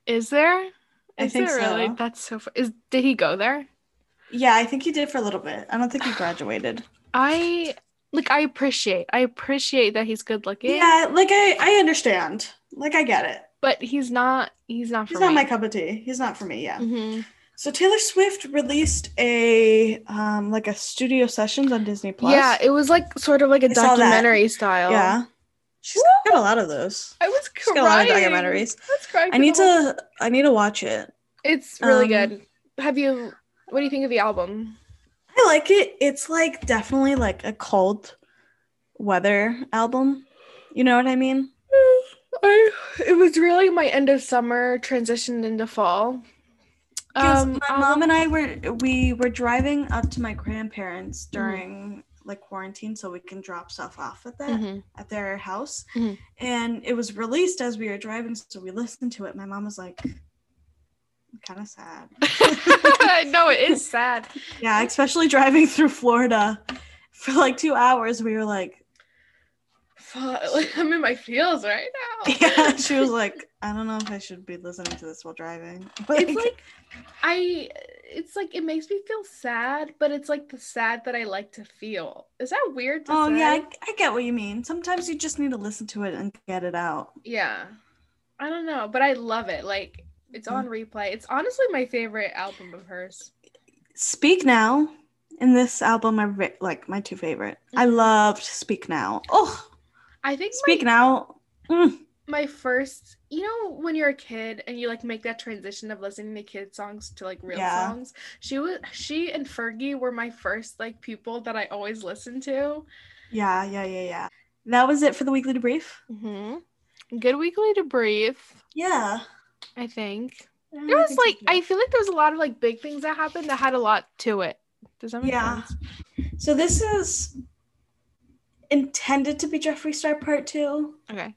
Is there? I Is think there really? so. That's so. Fu- is did he go there? Yeah, I think he did for a little bit. I don't think he graduated. I like. I appreciate. I appreciate that he's good looking. Yeah, like I I understand. Like I get it. But he's not. He's not for He's not me. my cup of tea. He's not for me. Yeah. Mhm. So Taylor Swift released a um like a studio sessions on Disney Plus. Yeah, it was like sort of like a I documentary style. yeah. She's got a lot of those. I was She's crying. got a lot of documentaries. I I need to I need to watch it. It's really um, good. Have you? What do you think of the album? I like it. It's like definitely like a cold weather album. You know what I mean? I, it was really my end of summer transitioned into fall. Um, my mom and I were we were driving up to my grandparents during like quarantine so we can drop stuff off at that Mhm. at their house. Mhm. And it was released as we were driving, so we listened to it. My mom was like kind of sad. no, it is sad. Yeah, especially driving through Florida for like two hours. We were like, I'm in my feels right now. yeah. She was like, I don't know if I should be listening to this while driving. But it's like I it's like it makes me feel sad, but it's like the sad that I like to feel. Is that weird to oh say? yeah, I, I get what you mean. Sometimes you just need to listen to it and get it out. Yeah. I don't know, but I love it. Like it's on replay. It's honestly my favorite album of hers. Speak Now and this album are ve- like my two favorite. I Mhm. loved Speak Now. Oh, I think Speak my, Now. mm, my first, you know, when you're a kid and you like make that transition of listening to kid songs to like real Yeah. songs. She was she and Fergie were my first like people that I always listened to. Yeah, yeah, yeah, yeah. That was it for the weekly debrief. Mm-hmm. Good weekly debrief, Yeah. I think. I There was think like. I feel like there was a lot of like big things that happened that had a lot to it. Does that make Yeah. sense? So this is intended to be Jeffree Star part two. Okay.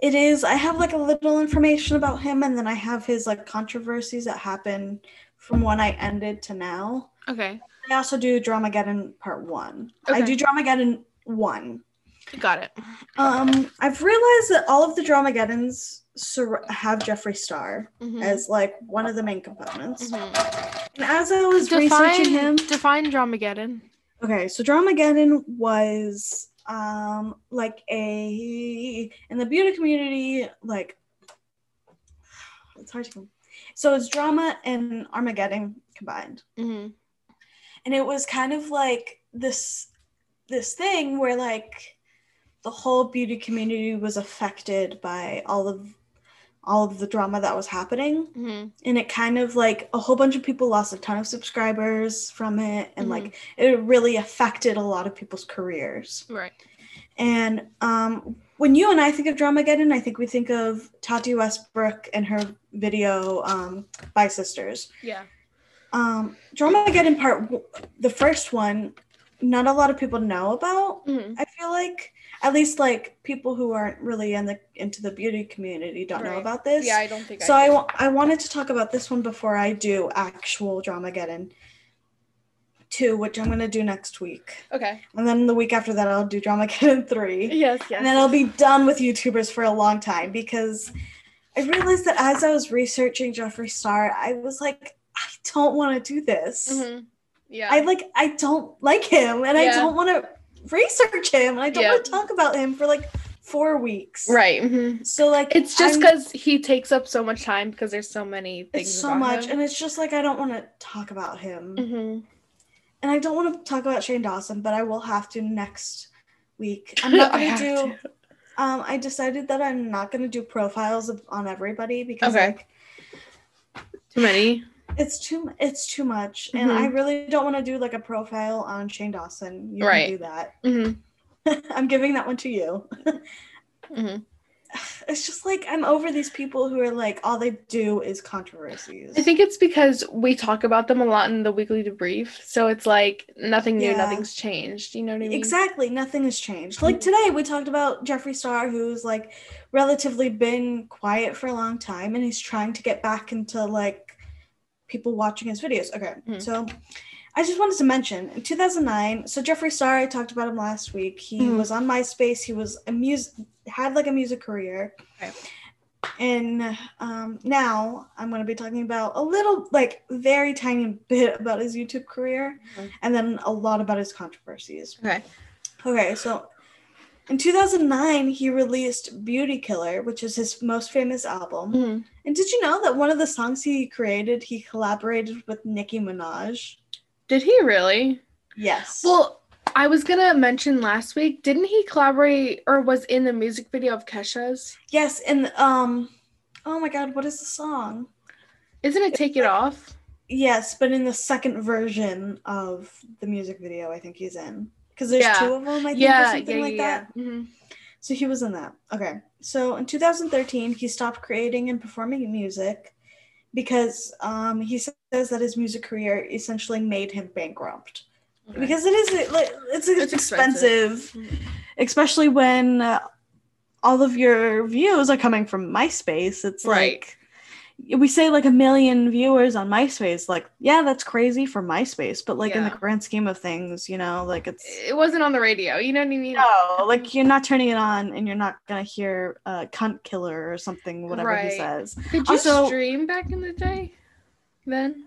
It is. I have like a little information about him, and then I have his like controversies that happen from when I ended to now. Okay. I also do Dramageddon part one. Okay. I do Dramageddon one. Got it. Um, I've realized that all of the Dramageddons sur- have Jeffree Star Mhm. as like one of the main components. Mhm. And as I was researching him, define Dramageddon. Okay, so Dramageddon was um like a in the beauty community like it's hard to so it's drama and Armageddon combined. hmm And it was kind of like this this thing where like the whole beauty community was affected by all of all of the drama that was happening. Hmm and it kind of like a whole bunch of people lost a ton of subscribers from it. And Mhm. like it really affected a lot of people's careers. Right. and um when you and i think of drama dramageddon i think we think of tati westbrook and her video um bye sisters. Yeah. um dramageddon part w- the first one not a lot of people know about hmm i feel like at least like people who aren't really in the into the beauty community don't know about this Yeah, I don't think so I. I, do. wa- I wanted to talk about this one before I do actual drama Dramageddon 2, which I'm going to do next week. Okay. And then the week after that, I'll do drama Dramageddon 3. Yes. Yes. And then I'll be done with YouTubers for a long time because I realized that as I was researching Jeffree Star, I was like, I don't want to do this. Mhm. Yeah. I like, I don't like him and I don't want to research him I don't Yeah. want to talk about him for like four weeks. right. mhm. So, like, It's just because he takes up so much time because there's so many things. so much him. and it's just like i don't want to talk about him Mhm. and i don't want to talk about shane dawson but i will have to next week i'm not gonna do to. um i decided that i'm not gonna do profiles of, on everybody because Okay. like Too many. It's too it's too much and Mhm. i really don't want to do like a profile on shane dawson you Right. can do that hmm i'm giving that one to you hmm it's just like i'm over these people who are like all they do is controversies I think it's because we talk about them a lot in the weekly debrief, so it's like nothing new, Yeah. nothing's changed. You know what I mean? Exactly. Nothing has changed. Like today, we talked about Jeffree Star, who's like relatively been quiet for a long time and he's trying to get back into like people watching his videos. Okay. Mhm. So I just wanted to mention in 2009, so Jeffree Star, I talked about him last week. He Mhm. was on MySpace. He was a music, had like a music career. Okay. And um, now I'm going to be talking about a little, like, very tiny bit about his YouTube career, Mhm. and then a lot about his controversies. Okay. Okay, so in 2009, he released Beauty Killer, which is his most famous album. hmm And did you know that one of the songs he created, he collaborated with Nicki Minaj? Did he really? Yes. Well, I was gonna mention last week. Didn't he collaborate or was in the music video of Kesha's? yes, and um, oh my God, what is the song? Isn't it "Take It Off"? Yes, but in the second version of the music video, I think he's in because there's Yeah. two of them. I think, or something yeah, like yeah. that. yeah. Mhm. So he was in that. Okay. So in 2013, he stopped creating and performing music because um, he says that his music career essentially made him bankrupt. Okay. Because it is like it's, It's expensive, expensive. especially when uh, all of your views are coming from MySpace. It's Right. like we say like a million viewers on MySpace. Like, yeah, that's crazy for MySpace, but like in the grand scheme of things, you know, like it's it wasn't on the radio. You know what I mean? no, like you're not turning it on and you're not gonna hear uh, "cunt killer" or something, whatever he says. Did you Also- stream back in the day? Then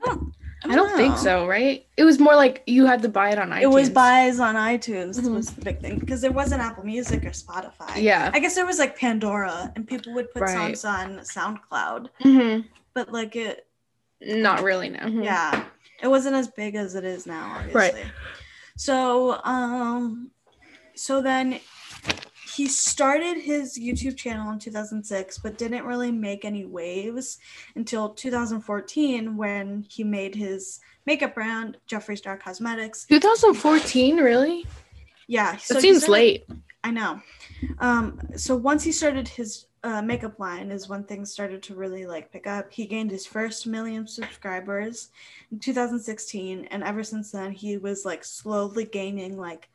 I I don't think so. Right? It was more like you had to buy it on iTunes. It was buys on iTunes Mhm. was the big thing because there wasn't Apple Music or Spotify. Yeah. I guess there was like Pandora and people would put Right. songs on SoundCloud, hmm but like it, Not really. No. Mhm. yeah, it wasn't as big as it is now, obviously. Right. So, um, so then he started his YouTube channel in 2006, but didn't really make any waves until 2014 when he made his makeup brand, Jeffree Star Cosmetics. 2014. Really? Yeah, so he seems started- late. I know. Um, so once he started his uh, makeup line, is when things started to really like pick up. He gained his first million subscribers in 2016, and ever since then, he was like slowly gaining like.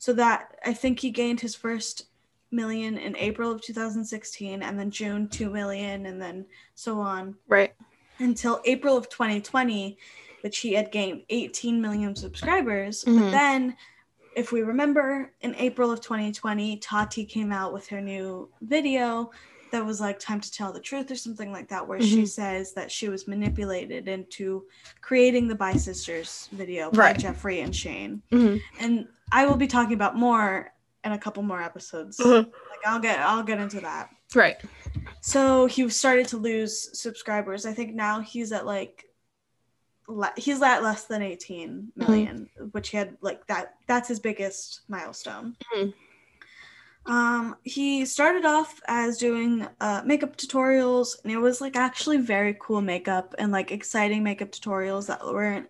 So that I think he gained his first million in April of 2016, and then June two million, and then so on Right. until April of 2020, which he had gained 18 million subscribers. But Mhm. then, if we remember, in April of 2020, Tati came out with her new video that was like Time to Tell the Truth or something like that, where she Mhm. says that she was manipulated into creating the Bye Sisters video by Jeffree and Shane. hmm And I will be talking about more in a couple more episodes. Uh-huh. Like I'll get I'll get into that. Right. So he started to lose subscribers. I think now he's at like le- he's at less than 18 million, which he had like that that's his biggest milestone. Um, he started off as doing uh, makeup tutorials, and it was like actually very cool makeup and like exciting makeup tutorials that weren't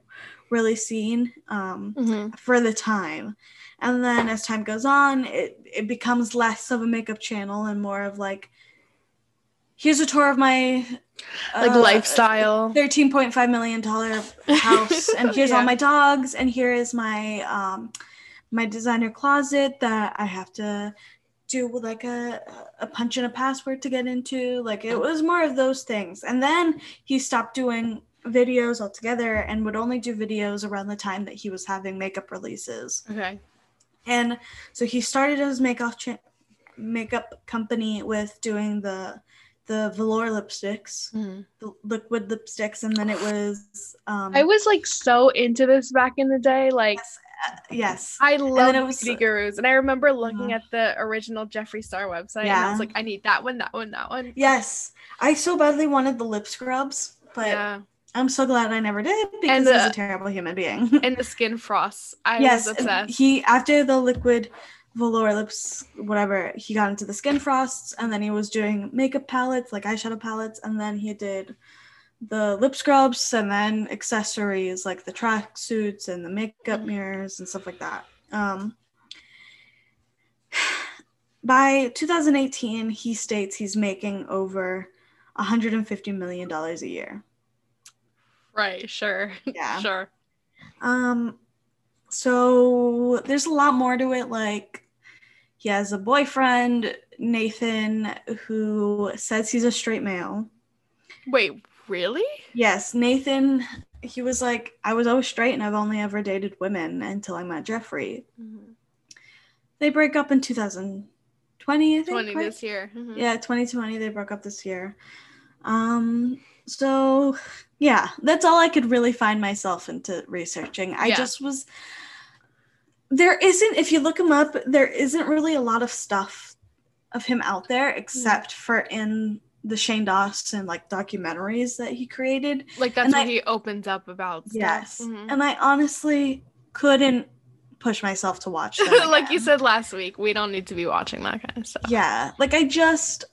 really seen um, Mhm. for the time. And then as time goes on, it, it becomes less of a makeup channel and more of like, here's a tour of my Like uh, lifestyle. $13.5 million house and here's all my dogs and here is my um my designer closet that i have to do like a a punch in a password to get into like it was more of those things and then he stopped doing videos altogether and would only do videos around the time that he was having makeup releases Okay. and so he started his makeup cha- makeup company with doing the the velour lipsticks Mhm. the liquid lipsticks and then it was um I was like so into this back in the day. Like yes, yes I love was- beauty gurus, and I remember looking Uh, at the original Jeffree Star website, and I was like, I need that one, that one, that one. yes i so badly wanted the lip scrubs but yeah, i'm so glad i never did because And, he's uh, a terrible human being and the skin frosts. I yes was obsessed. he after the liquid velour lips whatever he got into the skin frosts and then he was doing makeup palettes like eyeshadow palettes and then he did the lip scrubs and then accessories like the track suits and the makeup Mhm. mirrors and stuff like that um by 2018 he states he's making over 150 million dollars a year right, sure, Yeah. sure. Um, so there's a lot more to it. Like, he has a boyfriend, Nathan, who says he's a straight male. Wait, really? Yes, Nathan, he was like, I was always straight and I've only ever dated women until I met Jeffree. They break up in 2020, I think. Twenty right? this year. Mhm. Yeah, 2020, they broke up this year. Um, so yeah, that's all I could really find myself into researching. I Yeah. just was there isn't if you look him up, there isn't really a lot of stuff of him out there except for in the Shane Dawson like documentaries that he created. Like that's And what I- he opens up about. Stuff. Yes. Mhm. And I honestly couldn't push myself to watch them. like you said last week, we don't need to be watching that kind of stuff. Yeah, like I just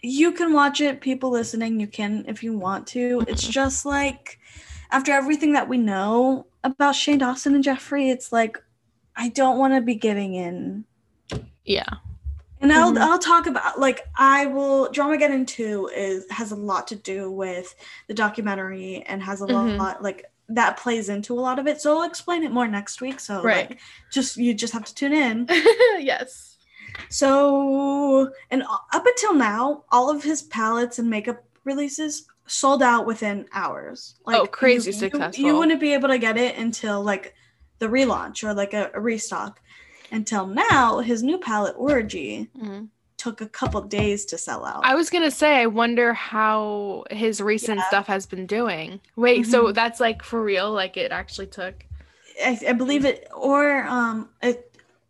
you can watch it, people listening, you can if you want to. It's Mhm. just like after everything that we know about Shane Dawson and Jeffree, it's like I don't want to be giving in. Yeah. And I'll Mhm. I'll talk about like I will Drama Dramageddon 2 is has a lot to do with the documentary and has a Mhm. lot like that plays into a lot of it. So I'll explain it more next week. So Right. like just you just have to tune in. yes. So, and up until now, all of his palettes and makeup releases sold out within hours. Oh, crazy you, you- successful. You, wouldn't be able to get it until like the relaunch or like a, a restock. Until now, his new palette Orgy Mhm. took a couple days to sell out. I was gonna say, I wonder how his recent Yeah. stuff has been doing. Wait, so Mhm. that's like for real? Like it actually took? I, I believe it, or um, it,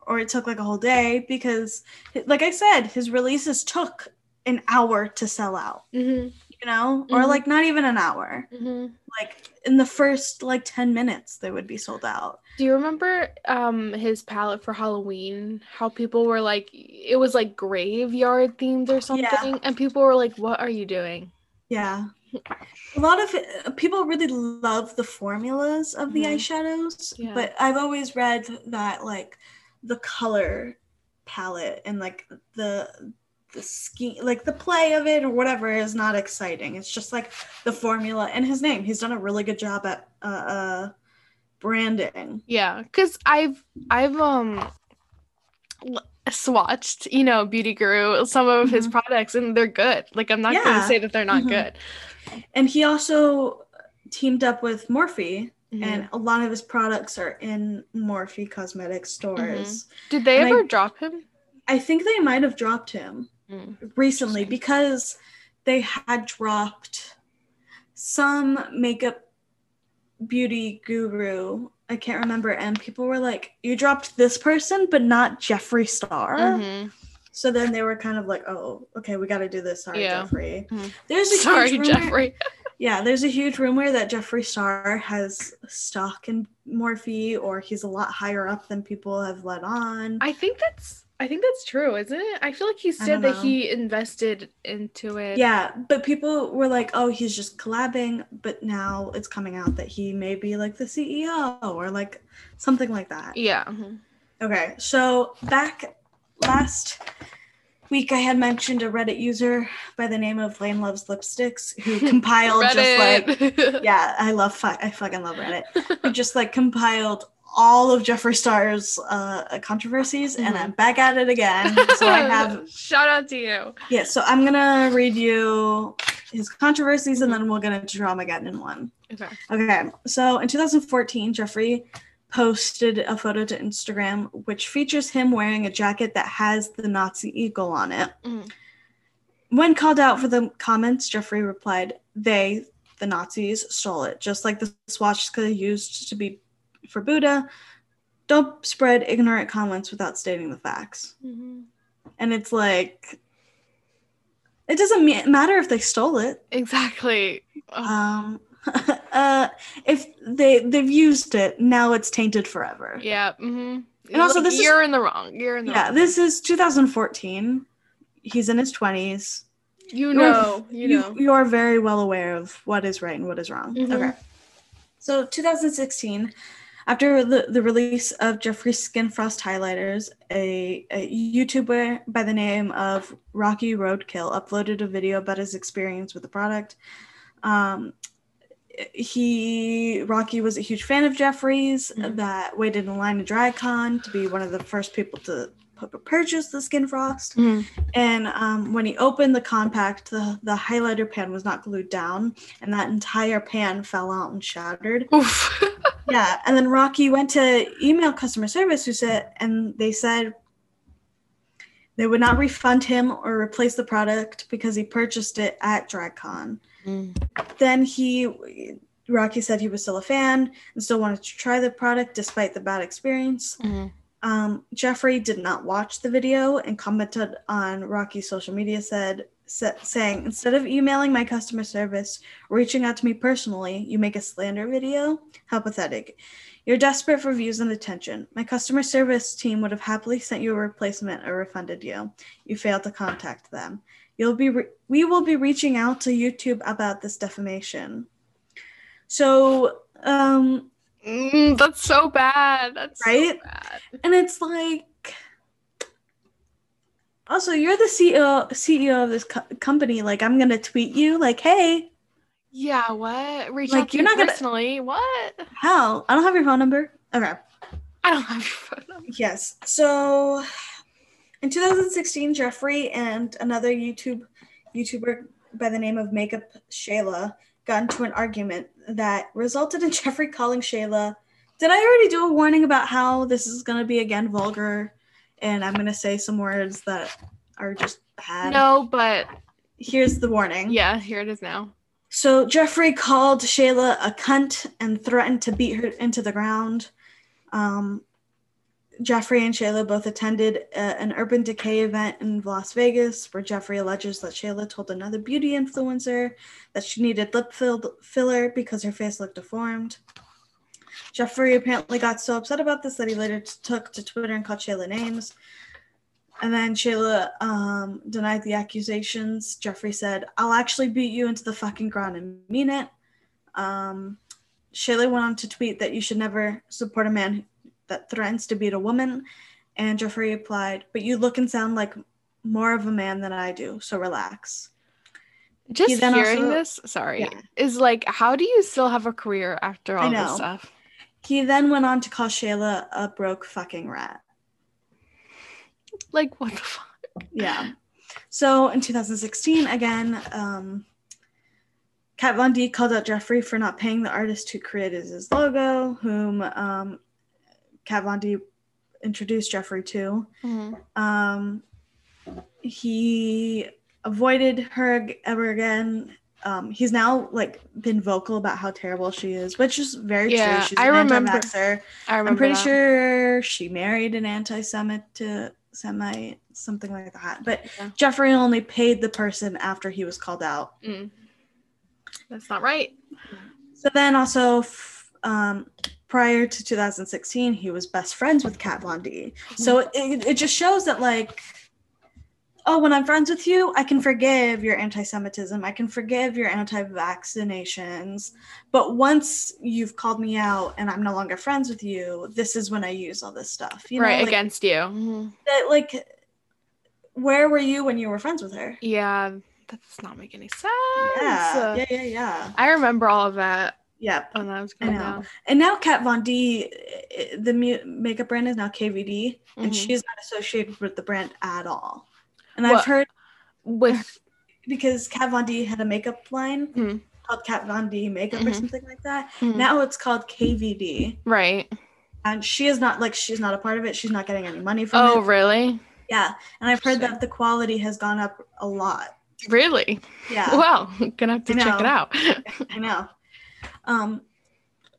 or it took like a whole day because, like I said, his releases took an hour to sell out. Mm-hmm. You know, or Mhm. like not even an hour. Mm-hmm. like in the first like 10 minutes they would be sold out Do you remember um his palette for Halloween? How people were like, it was like graveyard themed or something, Yeah. and people were like, "What are you doing?" yeah a lot of it, people really love the formulas of the Mhm. eyeshadows Yeah. but i've always read that like the color palette and like the the scheme like the play of it or whatever is not exciting it's just like the formula and his name he's done a really good job at uh, uh branding Yeah, because I've I've um swatched, you know, Beauty Guru some of his Mhm. products, and they're good. Like I'm not Yeah. gonna say that they're not Mhm. good. and he also teamed up with morphe Mhm. and a lot of his products are in Morphe cosmetic stores. Did they and I- ever drop him? I think they might have dropped him Mm. recently because they had dropped some makeup beauty guru. I can't remember, and people were like, "You dropped this person, but not Jeffree Star." Mhm. So then they were kind of like, "Oh, okay, we got to do this." Sorry, Yeah. Jeffree. Mhm. There's a Sorry, huge rumor- Jeffree. Yeah, there's a huge rumor that Jeffree Star has stock in Morphe or he's a lot higher up than people have let on. I think that's I think that's true, isn't it? I feel like he said that he invested into it. yeah, but people were like, "Oh, he's just collabing," but now it's coming out that he may be like the CEO or like something like that. Yeah. mhm. Okay, so back last week, I had mentioned a Reddit user by the name of Lane Loves Lipsticks who compiled just like yeah, I love fu- I fucking love Reddit. who just like compiled all of Jeffree Star's uh, controversies, and Mhm. I'm back at it again. So I have shout out to you. yeah. So I'm gonna read you his controversies, and then we'll get into Dramageddon one. Okay. Okay, so in 2014, Jeffree posted a photo to Instagram which features him wearing a jacket that has the Nazi eagle on it. Mhm. When called out for the comments, Jeffree replied, They, the Nazis, stole it, just like the swastika used to be for Buddha. Don't spread ignorant comments without stating the facts. Mhm. And it's like, it doesn't ma- matter if they stole it. Exactly. Oh, Um, uh, if they they've used it, now it's tainted forever. yeah. Mm-hmm. and also this is- you're in the wrong. You're in the Yeah, wrong. this is 2014. He's in his 20s. you You're- know. You know. you are very well aware of what is right and what is wrong. Mhm. Okay. So 2016, after the, the release of Jeffree's Skin Frost highlighters, a, a YouTuber by the name of Rocky Roadkill uploaded a video about his experience with the product. Um, he Rocky was a huge fan of Jeffree's Mhm. that waited in line at DragCon to be one of the first people to pu- purchase the Skin Frost. Mhm. And um, when he opened the compact, the, the highlighter pan was not glued down, and that entire pan fell out and shattered. Yeah, and then Rocky went to email customer service, who said, and they said they would not refund him or replace the product because he purchased it at DragCon. Mm. Then he, Rocky said he was still a fan and still wanted to try the product despite the bad experience. Mhm. Um, Jeffree did not watch the video and commented on Rocky's social media said sa- saying instead of emailing my customer service reaching out to me personally, you make a slander video. How pathetic. You're desperate for views and attention. My customer service team would have happily sent you a replacement or refunded you. You failed to contact them. You'll be re- we will be reaching out to YouTube about this defamation. So, um, Mm, that's so bad. That's so Right? bad. and it's like also you're the ceo ceo of this co- company like i'm gonna tweet you like hey Yeah. What? Reach Like, out you're you not gonna- personally. What? how i don't have your phone number okay I don't have your phone number. yes so in 2016 jeffree and another youtube youtuber by the name of makeup shayla got into an argument that resulted in jeffree calling shayla did i already do a warning about how this is going to be again vulgar and i'm going to say some words that are just bad No, but here's the warning. yeah, here it is now. So Jeffree called Shayla a cunt and threatened to beat her into the ground. Um, Jeffree and Shayla both attended uh, an Urban Decay event in Las Vegas where Jeffree alleges that Shayla told another beauty influencer that she needed lip fill- filler because her face looked deformed. Jeffree apparently got so upset about this that he later t- took to Twitter and called Shayla names. And then Shayla um, denied the accusations. Jeffree said, I'll actually beat you into the fucking ground and mean it. Um, Shayla went on to tweet that you should never support a man that threatens to beat a woman. And Jeffree replied, But you look and sound like more of a man than I do, so relax. Just hearing also- this, sorry, Yeah. is like, how do you still have a career after all this stuff? He then went on to call Shayla a broke fucking rat. Like, what the fuck? Yeah. So in 2016, again, um, Kat Von D called out Jeffree for not paying the artist who created his logo, whom um, Kat Von D introduced Jeffree to. Um, he avoided her ever again. Um, he's now like been vocal about how terrible she is, which is very Yeah, true. She's I an remember- anti-vaxxer. I remember. I'm pretty that. sure she married an anti-Semite, to Semite, something like that. But Yeah. Jeffree only paid the person after he was called out. Mm. That's not right. So then also, f- um, prior to 2016, he was best friends with Kat Von D. So it, it just shows that, like, oh, when I'm friends with you, I can forgive your anti Semitism, I can forgive your anti vaccinations. But once you've called me out and I'm no longer friends with you, this is when I use all this stuff. You right know, like, against you. Mhm. that, like, where were you when you were friends with her? Yeah, that does not make any sense. Yeah, yeah, yeah, yeah. I remember all of that Yep. when that was I going know. down. And now Kat Von D, eh, the mu- makeup brand is now KVD, and Mhm. she's not associated with the brand at all. And I've heard With because Kat Von D had a makeup line Mhm. called Kat Von D Makeup or Mhm. something like that. Mhm. Now it's called KVD, right. and she is not like she's not a part of it. She's not getting any money from Oh, it. really? Yeah, and I've heard that the quality has gone up a lot. Really? Yeah. Well, gonna have to check it out. I know. Um,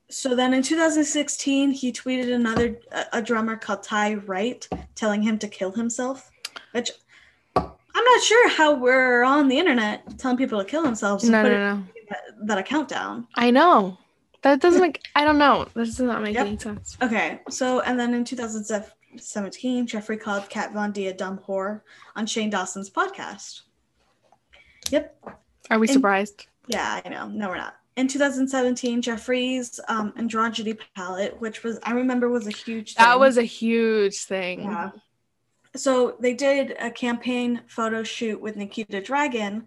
so then in 2016, he tweeted another a, drummer called Ty Wright telling him to kill himself, which I'm not sure how we're on the internet telling people to kill themselves. no, no, no. That, that a countdown. I know. That doesn't make. I don't know. That does not make Yep. any sense. Okay, so and then in 2017, Jeffree called Kat Von D a dumb whore on Shane Dawson's podcast. Yep, Are we And- surprised? Yeah, I know. No, we're not. In 2017, Jeffree's um, androgyny palette, which was I remember was a huge. That was a huge thing. yeah. So they did a campaign photo shoot with Nikita Dragon,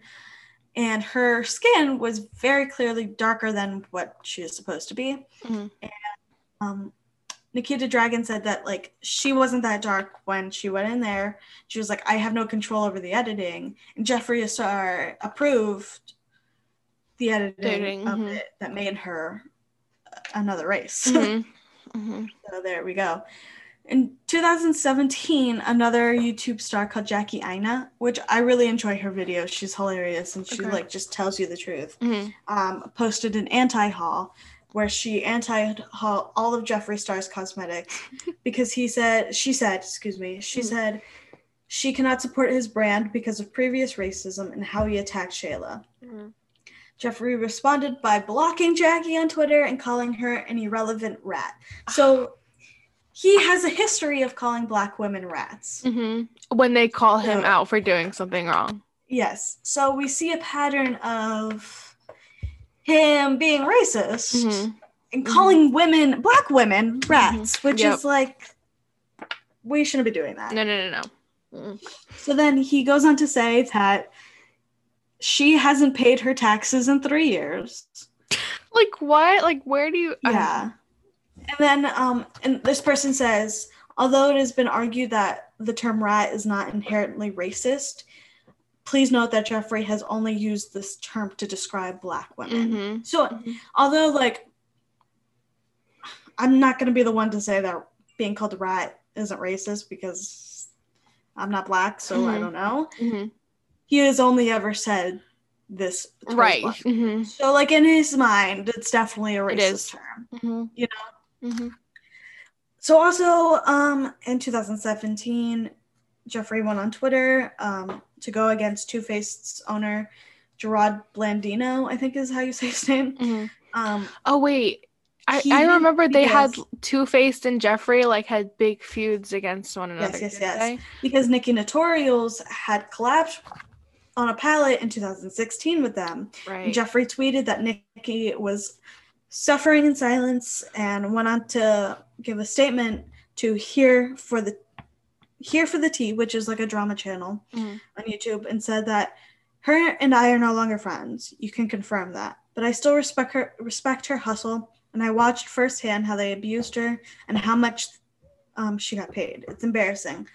and her skin was very clearly darker than what she was supposed to be. Mhm. And um, Nikita Dragon said that like she wasn't that dark when she went in there. She was like, I have no control over the editing, and Jeffree Star approved the editing Editing, of mhm. it that made her another race. Mhm. Mhm. So there we go. In 2017, another YouTube star called Jackie Aina, which I really enjoy her videos. She's hilarious and she Okay. like just tells you the truth. Mhm. Um, posted an anti-haul where she anti-haul all of Jeffree Star's cosmetics because he said she said, excuse me, she Mhm. said she cannot support his brand because of previous racism and how he attacked Shayla. Mhm. Jeffree responded by blocking Jackie on Twitter and calling her an irrelevant rat. So he has a history of calling black women rats. Mhm. When they call him Yeah. out for doing something wrong. Yes. So we see a pattern of him being racist Mhm. and calling women, black women, rats, which Yep. is like, we shouldn't be doing that. No, no, no, no. Mm. So then he goes on to say that she hasn't paid her taxes in three years. Like what? Like where do you? Yeah. And then um and this person says, although it has been argued that the term rat is not inherently racist, please note that Jeffree has only used this term to describe black women. Mhm. So Mhm. although like I'm not gonna be the one to say that being called a rat isn't racist because I'm not black, so I Mhm. don't know. He has only ever said this towards Right. black Mhm. So, like in his mind, it's definitely a racist is. term. Mhm. You know. Mhm. So, also, um, in 2017, Jeffree went on Twitter um, to go against Too Faced's owner Jerrod Blandino. I think is how you say his name. Mhm. Um, Oh wait. I, He- I remember they had. Too Faced and Jeffree like had big feuds against one another. yes, didn't yes. they? because NikkieTutorials had collabed on a palette in 2016 with them. Right. Jeffree tweeted that Nikki was suffering in silence and went on to give a statement to Here for the Here for the Tea, which is like a drama channel Mhm. on YouTube, and said that her and I are no longer friends. You can confirm that. But I still respect her respect her hustle and I watched firsthand how they abused her and how much um, she got paid. It's embarrassing.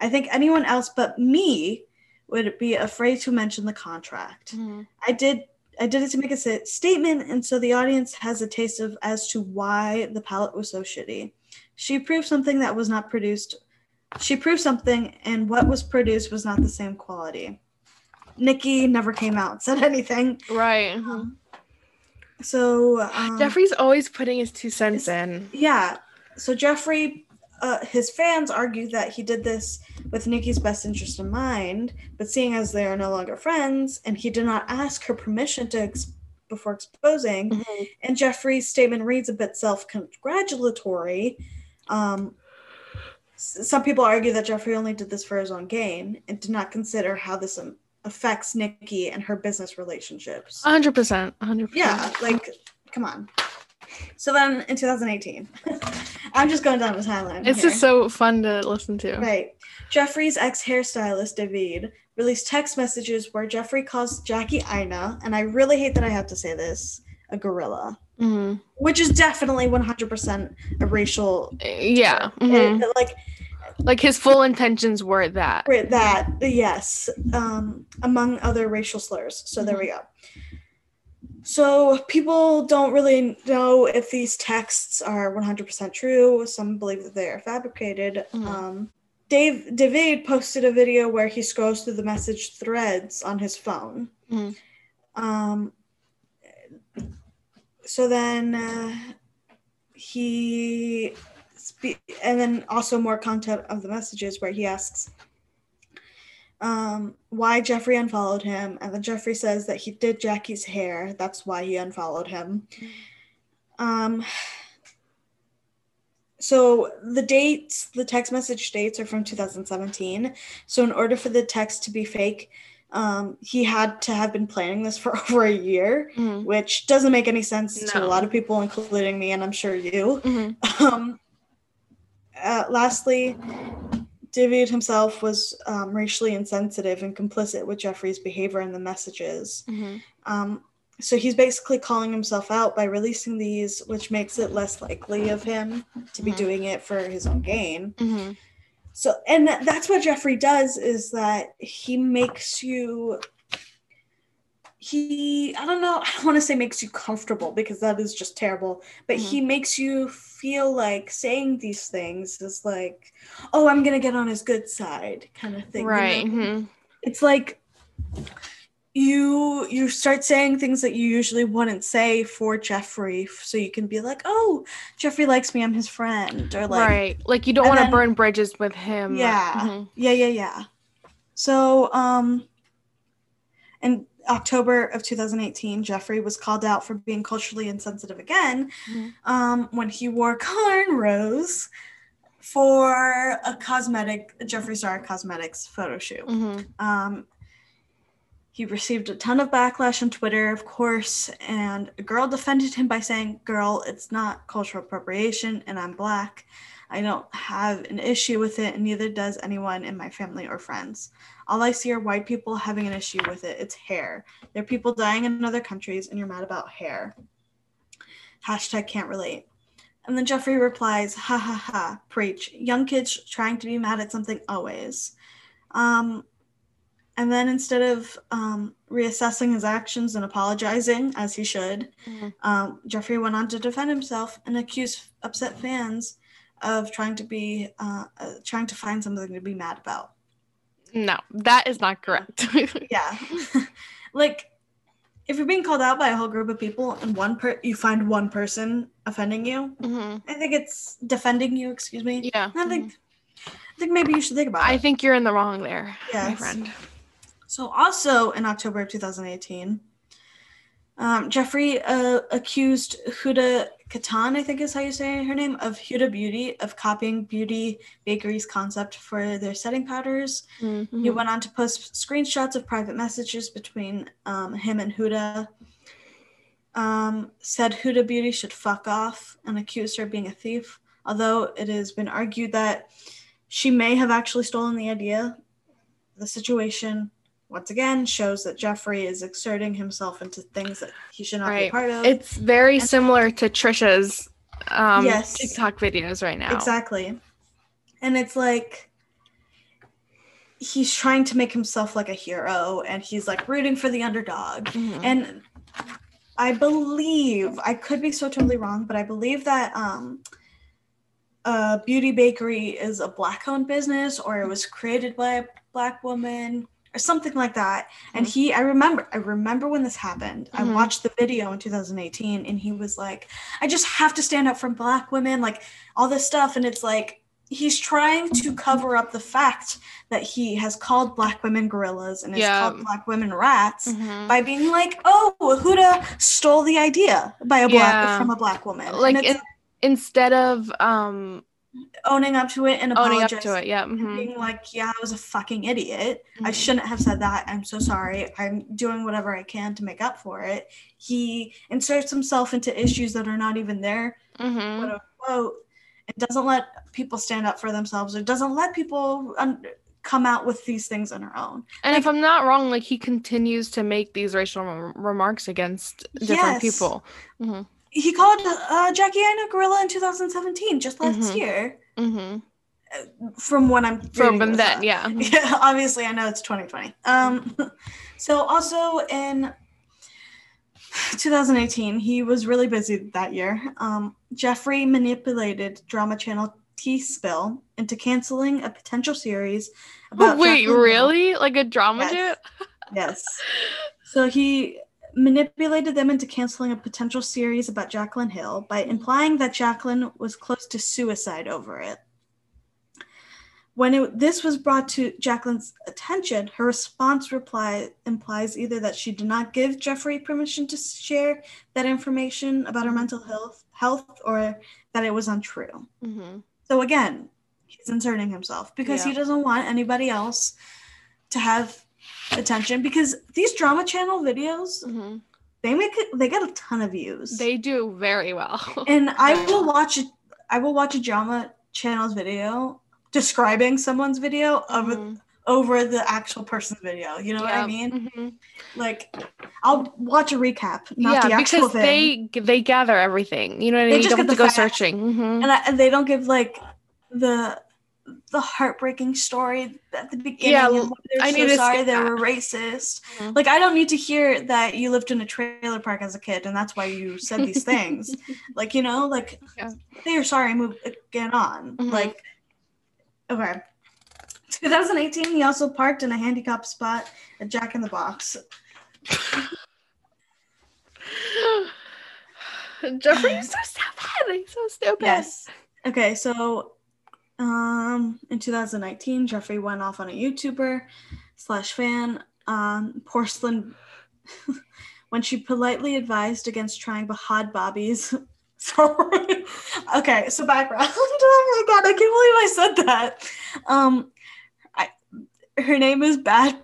I think anyone else but me would be afraid to mention the contract. Mhm. I did I did it to make a statement, and so the audience has a taste of as to why the palette was so shitty. She proved something that was not produced. She proved something, and what was produced was not the same quality. Nikki never came out said anything. Right. mhm. So um, Jeffree's always putting his two cents in. yeah. So Jeffree, uh, his fans argue that he did this with Nikki's best interest in mind, but seeing as they are no longer friends, and he did not ask her permission to ex- before exposing. Mhm. And Jeffree's statement reads a bit self congratulatory. Um, s- some people argue that Jeffree only did this for his own gain and did not consider how this um, affects Nikki and her business relationships. 100%. 100%. yeah, like, come on. So then in 2018, I'm just going down the timeline. It's here. just so fun to listen to. Right. Jeffree's ex hairstylist, David, released text messages where Jeffree calls Jackie Aina, and I really hate that I have to say this, a gorilla, Mhm. which is definitely 100% a racial. Yeah. it- mhm. like Like his full intentions were that. that, yes, um, among other racial slurs. So there we go. So people don't really know if these texts are 100% true. Some believe that they are fabricated. Mhm. Um, Dave David posted a video where he scrolls through the message threads on his phone. Mhm. Um, so then uh, he spe- and then also more content of the messages where he asks um, why Jeffree unfollowed him, and then Jeffree says that he did Jackie's hair. That's why he unfollowed him. Um, so the dates, the text message dates are from 2017. So in order for the text to be fake, um, he had to have been planning this for over a year, Mhm. which doesn't make any sense to a lot of people, including me, and I'm sure you. Mhm. Um, uh, lastly, David himself was um, racially insensitive and complicit with Jeffree's behavior in the messages. Mhm. Um, so he's basically calling himself out by releasing these, which makes it less likely of him to be Mhm. doing it for his own gain. Mhm. So, and that- that's what Jeffree does is that he makes you. He, I don't know, I don't want to say makes you comfortable because that is just terrible, but Mhm. he makes you feel like saying these things is like, oh, I'm going to get on his good side kind of thing. you Right. know? mhm. It's like you you start saying things that you usually wouldn't say for Jeffree so you can be like, "Oh, Jeffree likes me. I'm his friend." Or like right. Like you don't want to burn bridges with him. Yeah. Mhm. Yeah, yeah, yeah. So, um, in October of 2018, Jeffree was called out for being culturally insensitive again Mhm. um, when he wore cornrows for a cosmetic, Jeffree Star Cosmetics photo shoot. Mhm. Um, he received a ton of backlash on Twitter, of course, and a girl defended him by saying, Girl, it's not cultural appropriation, and I'm black. I don't have an issue with it, and neither does anyone in my family or friends. All I see are white people having an issue with it. It's hair. There are people dying in other countries, and you're mad about hair. Hashtag can't relate. And then Jeffree replies, ha ha ha, preach. Young kids trying to be mad at something always. Um, and then instead of um, reassessing his actions and apologizing, as he should, Mhm. um, Jeffree went on to defend himself and accuse upset fans of trying to be uh, uh, trying to find something to be mad about. No, that is not correct. Yeah, like if you're being called out by a whole group of people and one per you find one person offending you, Mhm. I think it's defending you. Excuse me. Yeah. I think I think maybe you should think about I it. think you're in the wrong there, my friend. So, also in October of 2018, um, Jeffree uh, accused Huda Kattan, I think is how you say her name, of Huda Beauty of copying Beauty Bakery's concept for their setting powders. He Mhm. went on to post screenshots of private messages between um, him and Huda. Um, said Huda Beauty should fuck off and accused her of being a thief, although it has been argued that she may have actually stolen the idea. The situation, once again, shows that Jeffree is exerting himself into things that he should not be part of. It's very similar to Trisha's um, Yes. TikTok videos right now. Exactly. And it's like he's trying to make himself like a hero and he's like rooting for the underdog. Mhm. And I believe, I could be so totally wrong, but I believe that um uh Beauty Bakery is a black owned business or it was created by a black woman or something like that. And he I remember I remember when this happened. I Mhm. watched the video in 2018 and he was like, I just have to stand up for black women, like all this stuff. And it's like he's trying to cover up the fact that he has called black women gorillas and has Yeah. called black women rats Mhm. by being like, "Oh, Huda stole the idea by a black Yeah. from a black woman." Like it's in, instead of um owning up to it and owning up apologizing. to it, yeah. and mhm. Being like, yeah, I was a fucking idiot. I Mhm. shouldn't have said that. I'm so sorry. I'm doing whatever I can to make up for it. He inserts himself into issues that are not even there, Mhm. quote unquote. It doesn't let people stand up for themselves. It doesn't let people un- come out with these things on their own. And Like- if I'm not wrong, like he continues to make these racial rem- remarks against different Yes. people. hmm He called uh, Jackie Aina gorilla in 2017, just last Mhm. year. hmm From when I'm From reading then, up. yeah. yeah obviously i know it's 2020 um so also in 2018 he was really busy that year um jeffree manipulated drama channel tea spill into canceling a potential series about Wait, really? Like a drama Yes. yes so he manipulated them into canceling a potential series about jacqueline hill by implying that jacqueline was close to suicide over it. When it, this was brought to Jacqueline's attention, her response reply implies either that she did not give Jeffree permission to share that information about her mental health, health, or that it was untrue. hmm So again, he's inserting himself because he doesn't want anybody else to have attention because these drama channel videos hmm they make it they get a ton of views. They do very well. and I will watch it. I will watch a drama channel's video describing someone's video of Mhm. over the actual person's video. You know what I mean? mhm. Like, I'll watch a recap, not yeah, the actual because thing. they they gather everything. You know what I They mean? You just don't get have to go searching. Mhm. and, I, and they don't give like the the heartbreaking story at the beginning. Yeah, and l- why they're I so need to sorry they were racist. Mhm. Like, I don't need to hear that you lived in a trailer park as a kid, and that's why you said these things. like, you know, like Yeah. say you're sorry, move again on. Mhm. Like, okay. 2018, he also parked in a handicap spot at Jack in the Box. Jeffree is so stupid. He's so stupid. Yes. Okay, so um in 2019, Jeffree went off on a YouTuber slash fan, um, porcelain when she politely advised against trying Bahad Bobbies. Sorry. okay, so background. oh my god, I can't believe I said that. Um I her name is Bad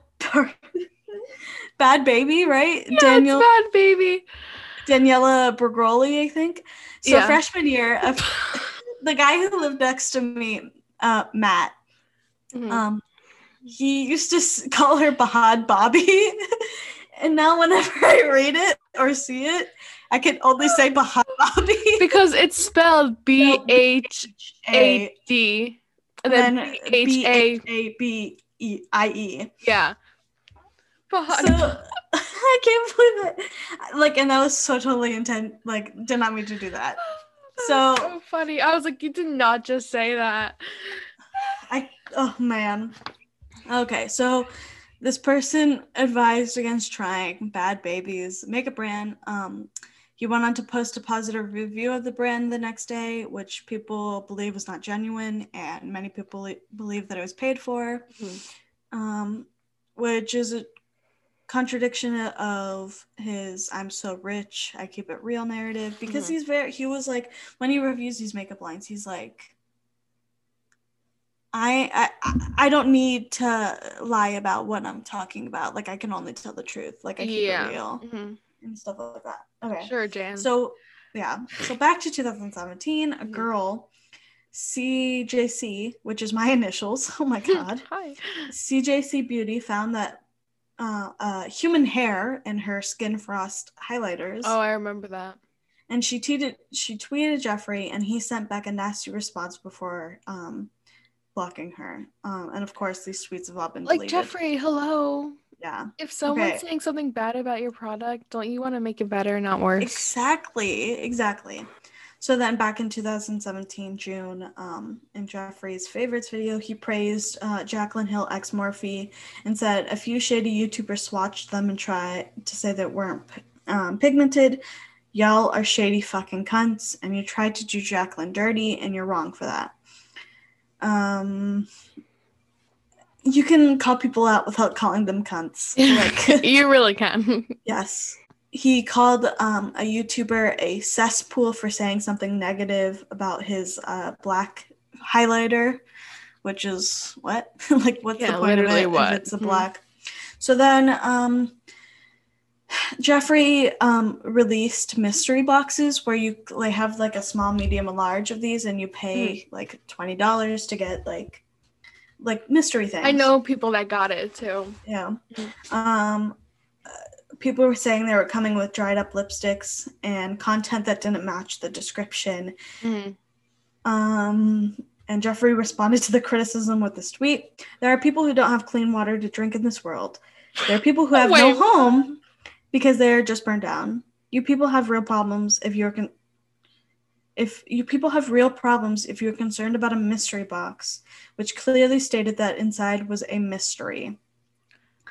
Bad Baby, right? Yeah, Daniel bad, baby. Daniela Bergoli, I think. So Yeah. freshman year, a the guy who lived next to me, uh, Matt, Mhm. um, he used to call her Bahad Bobby. and now whenever I read it or see it, I can only say Bahad Bobby. because it's spelled B H A D and then B H A. B E I E. Yeah. So I can't believe it. Like, and that was so totally intent. Like, did not mean to do that. So- so funny. I was like, you did not just say that. I oh man. Okay, so this person advised against trying Bad Babies makeup brand. Um, he went on to post a positive review of the brand the next day, which people believe was not genuine, and many people believe that it was paid for, Mhm. um, which is a contradiction of his "I'm so rich, I keep it real" narrative. Because Mhm. he's very, he was like when he reviews these makeup lines, he's like. I, I I don't need to lie about what I'm talking about. Like I can only tell the truth. Like I keep yeah. it real Mhm. and stuff like that. Okay. Sure, Jan. So yeah. So back to 2017, a Mhm. girl, CJC, which is my initials. Oh my god. Hi. CJC Beauty found that uh, uh, human hair in her skin frost highlighters, Oh, I remember that. and she tweeted she tweeted Jeffree, and he sent back a nasty response before um, blocking her. Um, and of course, these tweets have all been Like deleted. Jeffree, hello. Yeah. If someone's Okay. saying something bad about your product, don't you want to make it better, not worse? Exactly, exactly. So then back in 2017, June, um, in Jeffree's favorites video, he praised uh, Jacqueline Hill ex Morphe and said a few shady YouTubers swatched them and tried to say that weren't um, pigmented. Y'all are shady fucking cunts, and you tried to do Jacqueline dirty, and you're wrong for that. Um, you can call people out without calling them cunts. Like, you really can. yes. He called um, a YouTuber a cesspool for saying something negative about his uh, black highlighter, which is what? like, what's Yeah, the point of literally it what? if it's a Mhm. black? So then um, Jeffree um, released mystery boxes where you they have like a small, medium, and large of these, and you pay Hmm. like twenty dollars to get like like mystery things. I know people that got it too. Yeah. Mm. Um, people were saying they were coming with dried up lipsticks and content that didn't match the description. Mhm. Um, and Jeffree responded to the criticism with this tweet There are people who don't have clean water to drink in this world. There are people who have no home because they're just burned down. You people have real problems if you're con- if you people have real problems if you're concerned about a mystery box, which clearly stated that inside was a mystery.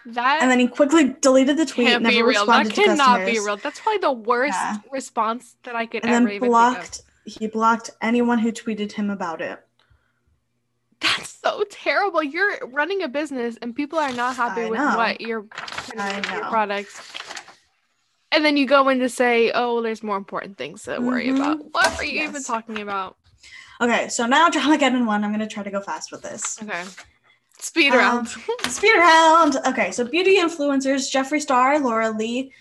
That And then he quickly deleted the tweet, can't never be real. That cannot customers, be real. That's probably the worst Yeah. response that I could and ever then blocked. He blocked anyone who tweeted him about it. That's so terrible. You're running a business and people are not happy I with know. what you're putting I into your products. And then you go in to say, "Oh, there's more important things to worry Mhm. about." What are you even talking about? Okay, so now drama again in one. I'm gonna try to go fast with this. Okay, speed Um, round. Speed round. Okay, so beauty influencers Jeffree Star, Laura Lee,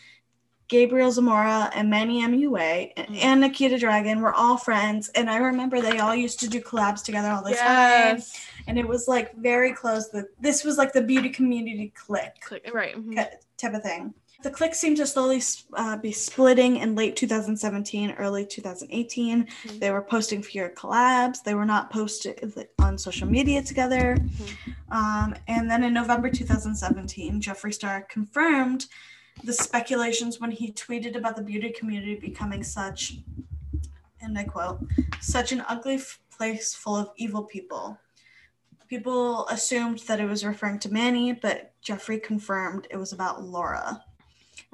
Gabriel Zamora, and Manny MUA, and, Mm. and Nikita Dragon were all friends. And I remember they all used to do collabs together all the time. And it was like very close. The, this was like the beauty community clique. Click right. mhm. type of thing. The clique seemed to slowly uh, be splitting in late 2017, early 2018. Mhm. They were posting fewer collabs. They were not posted on social media together. Um, and then in November 2017, Jeffree Star confirmed the speculations when he tweeted about the beauty community becoming such, and I quote, such an ugly f- place full of evil people. People assumed that it was referring to Manny, but Jeffree confirmed it was about Laura,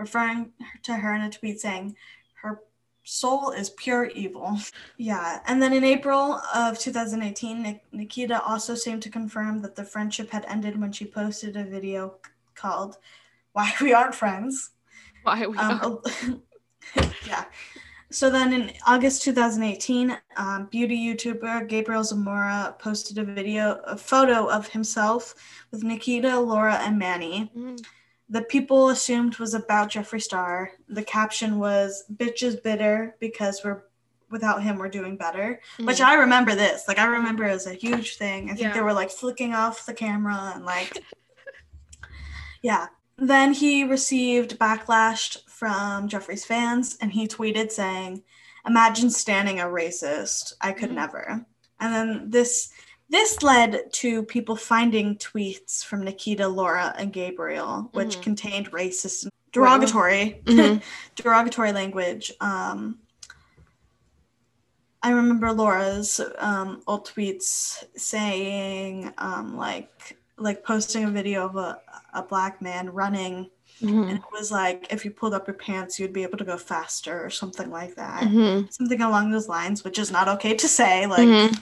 referring to her in a tweet saying, her soul is pure evil. Yeah. And then in April of 2018, Nik- Nikita also seemed to confirm that the friendship had ended when she posted a video called Why We Aren't Friends. Why we Um, yeah. So then in August 2018, um, beauty YouTuber Gabriel Zamora posted a video, a photo of himself with Nikita, Laura, and Manny. Mhm. The people assumed was about Jeffree Star. The caption was "Bitch is bitter because we're without him we're doing better." Which Mhm. I remember this. Like I remember it was a huge thing. I think Yeah. they were like flicking off the camera and like Yeah. Then he received backlash from Jeffree's fans and he tweeted saying, Imagine standing a racist. I could Mhm. never. And then this this led to people finding tweets from Nikita, Laura, and Gabriel, which Mhm. contained racist and derogatory Mhm. derogatory language. Um, I remember Laura's um, old tweets saying, um, like, like posting a video of a, a black man running, Mhm. and it was like, if you pulled up your pants, you'd be able to go faster or something like that. Mhm. Something along those lines, which is not okay to say. Like, Mhm.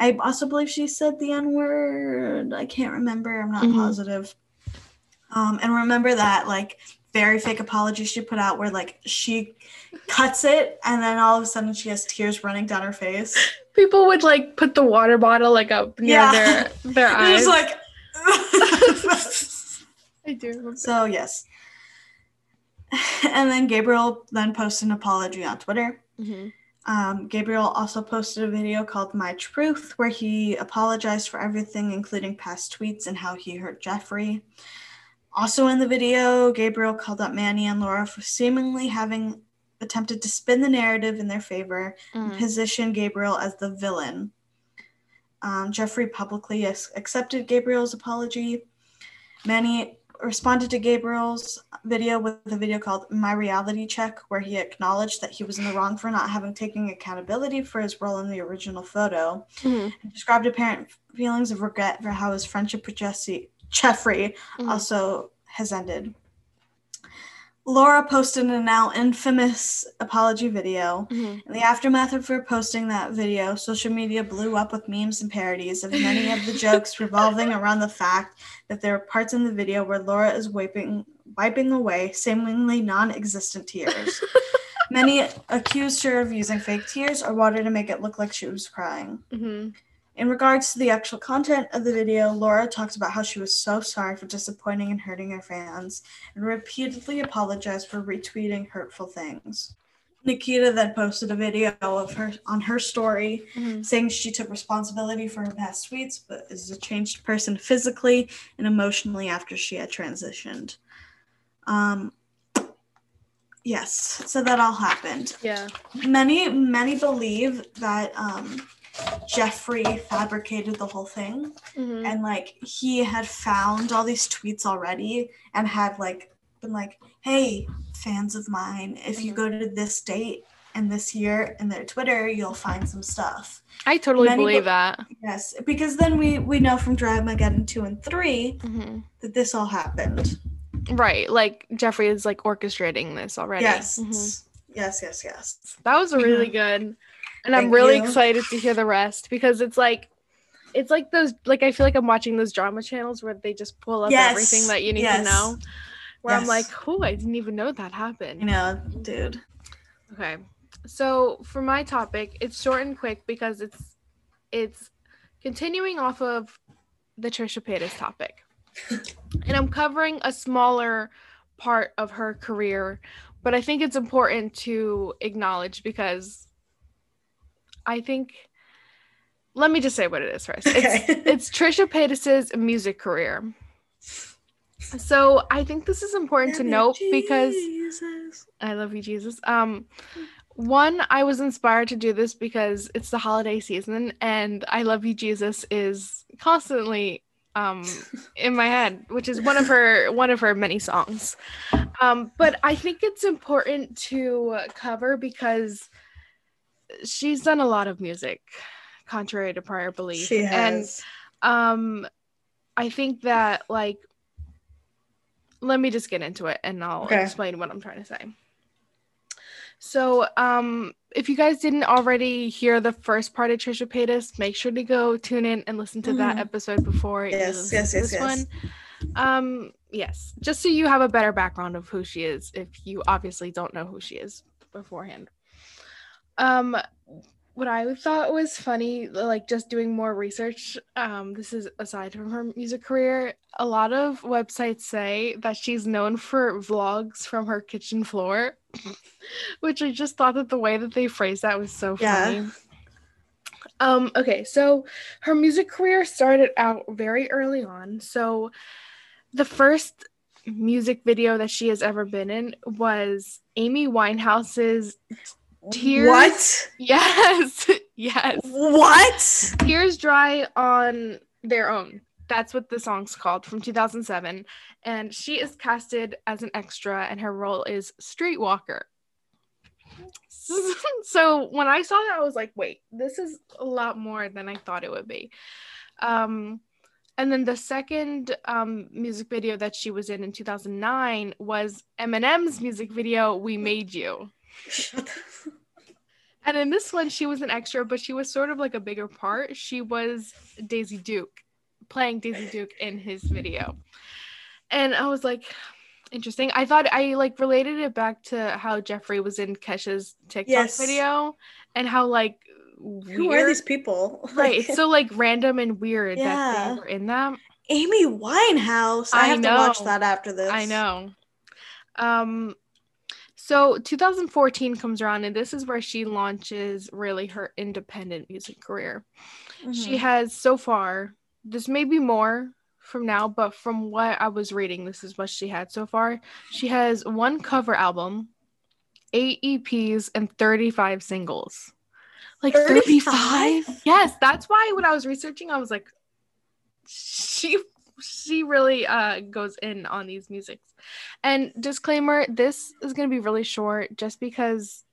I also believe she said the N word. I can't remember. I'm not Mhm. positive. Um, and remember that like very fake apology she put out where like she cuts it and then all of a sudden she has tears running down her face. People would like put the water bottle like up near Yeah. their their eyes. It's like. I do. so yes. And then Gabriel then posts an apology on Twitter. Mhm. Um, Gabriel also posted a video called My Truth, where he apologized for everything, including past tweets and how he hurt Jeffree. Also in the video, Gabriel called out Manny and Laura for seemingly having attempted to spin the narrative in their favor and Mhm. position Gabriel as the villain. Um, Jeffree publicly accepted Gabriel's apology. Manny responded to Gabriel's video with a video called My Reality Check, where he acknowledged that he was in the wrong for not having taken accountability for his role in the original photo. Mhm. He described apparent feelings of regret for how his friendship with Jesse Jeffree Mhm. also has ended. Laura posted a now infamous apology video. Mhm. In the aftermath of her posting that video, social media blew up with memes and parodies of many of the jokes revolving around the fact that there are parts in the video where Laura is wiping wiping away seemingly non-existent tears. many accused her of using fake tears or water to make it look like she was crying. Mhm. In regards to the actual content of the video, Laura talks about how she was so sorry for disappointing and hurting her fans and repeatedly apologized for retweeting hurtful things. Nikita then posted a video of her on her story Mhm. saying she took responsibility for her past tweets but is a changed person physically and emotionally after she had transitioned. Um yes, so that all happened Yeah. many many believe that um jeffree fabricated the whole thing Mhm. and like he had found all these tweets already and had like been like hey fans of mine if you Mhm. go to this date and this year in their twitter you'll find some stuff I totally Many believe be- that. yes because then we we know from dramageddon 2 and 3 Mhm. that this all happened Right. Like Jeffree is like orchestrating this already. yes Mhm. yes yes yes That was a really good. And I'm really you. excited to hear the rest because it's like it's like those like I feel like I'm watching those drama channels where they just pull up Yes, everything that you need yes. to know. Where I'm like, oh, I didn't even know that happened. you know dude Okay. So for my topic, it's short and quick because it's it's continuing off of the Trisha Paytas topic. and I'm covering a smaller part of her career, but I think it's important to acknowledge because I think let me just say what it is first. It's okay it's Trisha Paytas's music career. So I think this is important to note because I love you, Jesus. Um, one, I was inspired to do this because it's the holiday season, and I love you, Jesus is constantly um in my head, which is one of her one of her many songs. Um, but I think it's important to cover because she's done a lot of music, contrary to prior belief, she has. and um i think that like let me just get into it and i'll Okay. explain what i'm trying to say so um if you guys didn't already hear the first part of trisha paytas make sure to go tune in and listen to that Mhm. episode before Yes, yes, yes, this yes. one um yes just so you have a better background of who she is if you obviously don't know who she is beforehand um what I thought was funny, like just doing more research, um, this is aside from her music career, a lot of websites say that she's known for vlogs from her kitchen floor, which I just thought that the way that they phrased that was so Yeah. funny. Um, okay, so her music career started out very early on. So the first music video that she has ever been in was Amy Winehouse's Tears. What? Yes, yes. What? Tears Dry on Their Own. That's what the song's called from 2007. And she is casted as an extra, and her role is Streetwalker. So when I saw that, I was like, wait, this is a lot more than I thought it would be. Um, and then the second um, music video that she was in in 2009 was Eminem's music video, We Made You. Shut And in this one, she was an extra, but she was sort of like a bigger part. She was Daisy Duke, playing Daisy Duke in his video. And I was like, interesting. I thought I like related it back to how Jeffree was in Kesha's TikTok Yes. video and how like Who are these people? right? It's so like random and weird that they were in that. Amy Winehouse. I, I have to watch that after this. I know. Um so 2014 comes around and this is where she launches really her independent music career. She Mhm. has so far, this may be more from now, but from what I was reading, this is what she had so far. She has one cover album, eight EPs, and 35 singles. Like 35? 35? Yes, that's why when I was researching, I was like, she she really uh goes in on these musics. And disclaimer, this is gonna be really short just because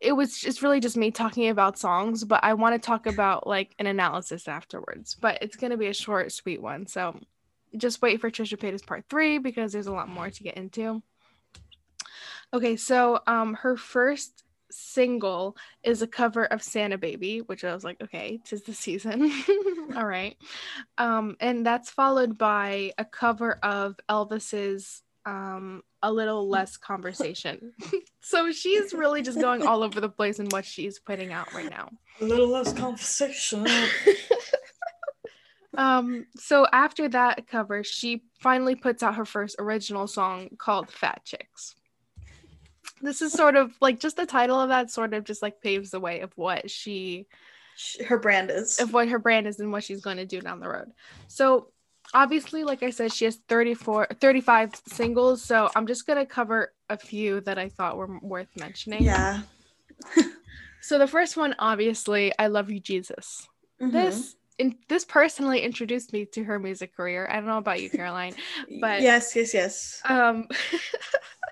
it was it's really just me talking about songs, but I want to talk about like an analysis afterwards. But it's gonna be a short, sweet one. So just wait for Trisha Paytas part three because there's a lot more to get into. Okay, so um her first single is a cover of Santa Baby, which I was like, okay, tis the season. All right. Um, and that's followed by a cover of Elvis's um a little less conversation. so she's really just going all over the place in what she's putting out right now. A little less conversation. Um, so after that cover, she finally puts out her first original song called Fat Chicks. This is sort of like just the title of that sort of just like paves the way of what she Her brand is. of what her brand is and what she's going to do down the road. So obviously, like I said, she has 34 35 singles. So I'm just gonna cover a few that I thought were worth mentioning. Yeah. So the first one, obviously, I Love You Jesus. Mhm. This in, this personally introduced me to her music career. I don't know about you, Caroline. but- yes, yes, yes. Um,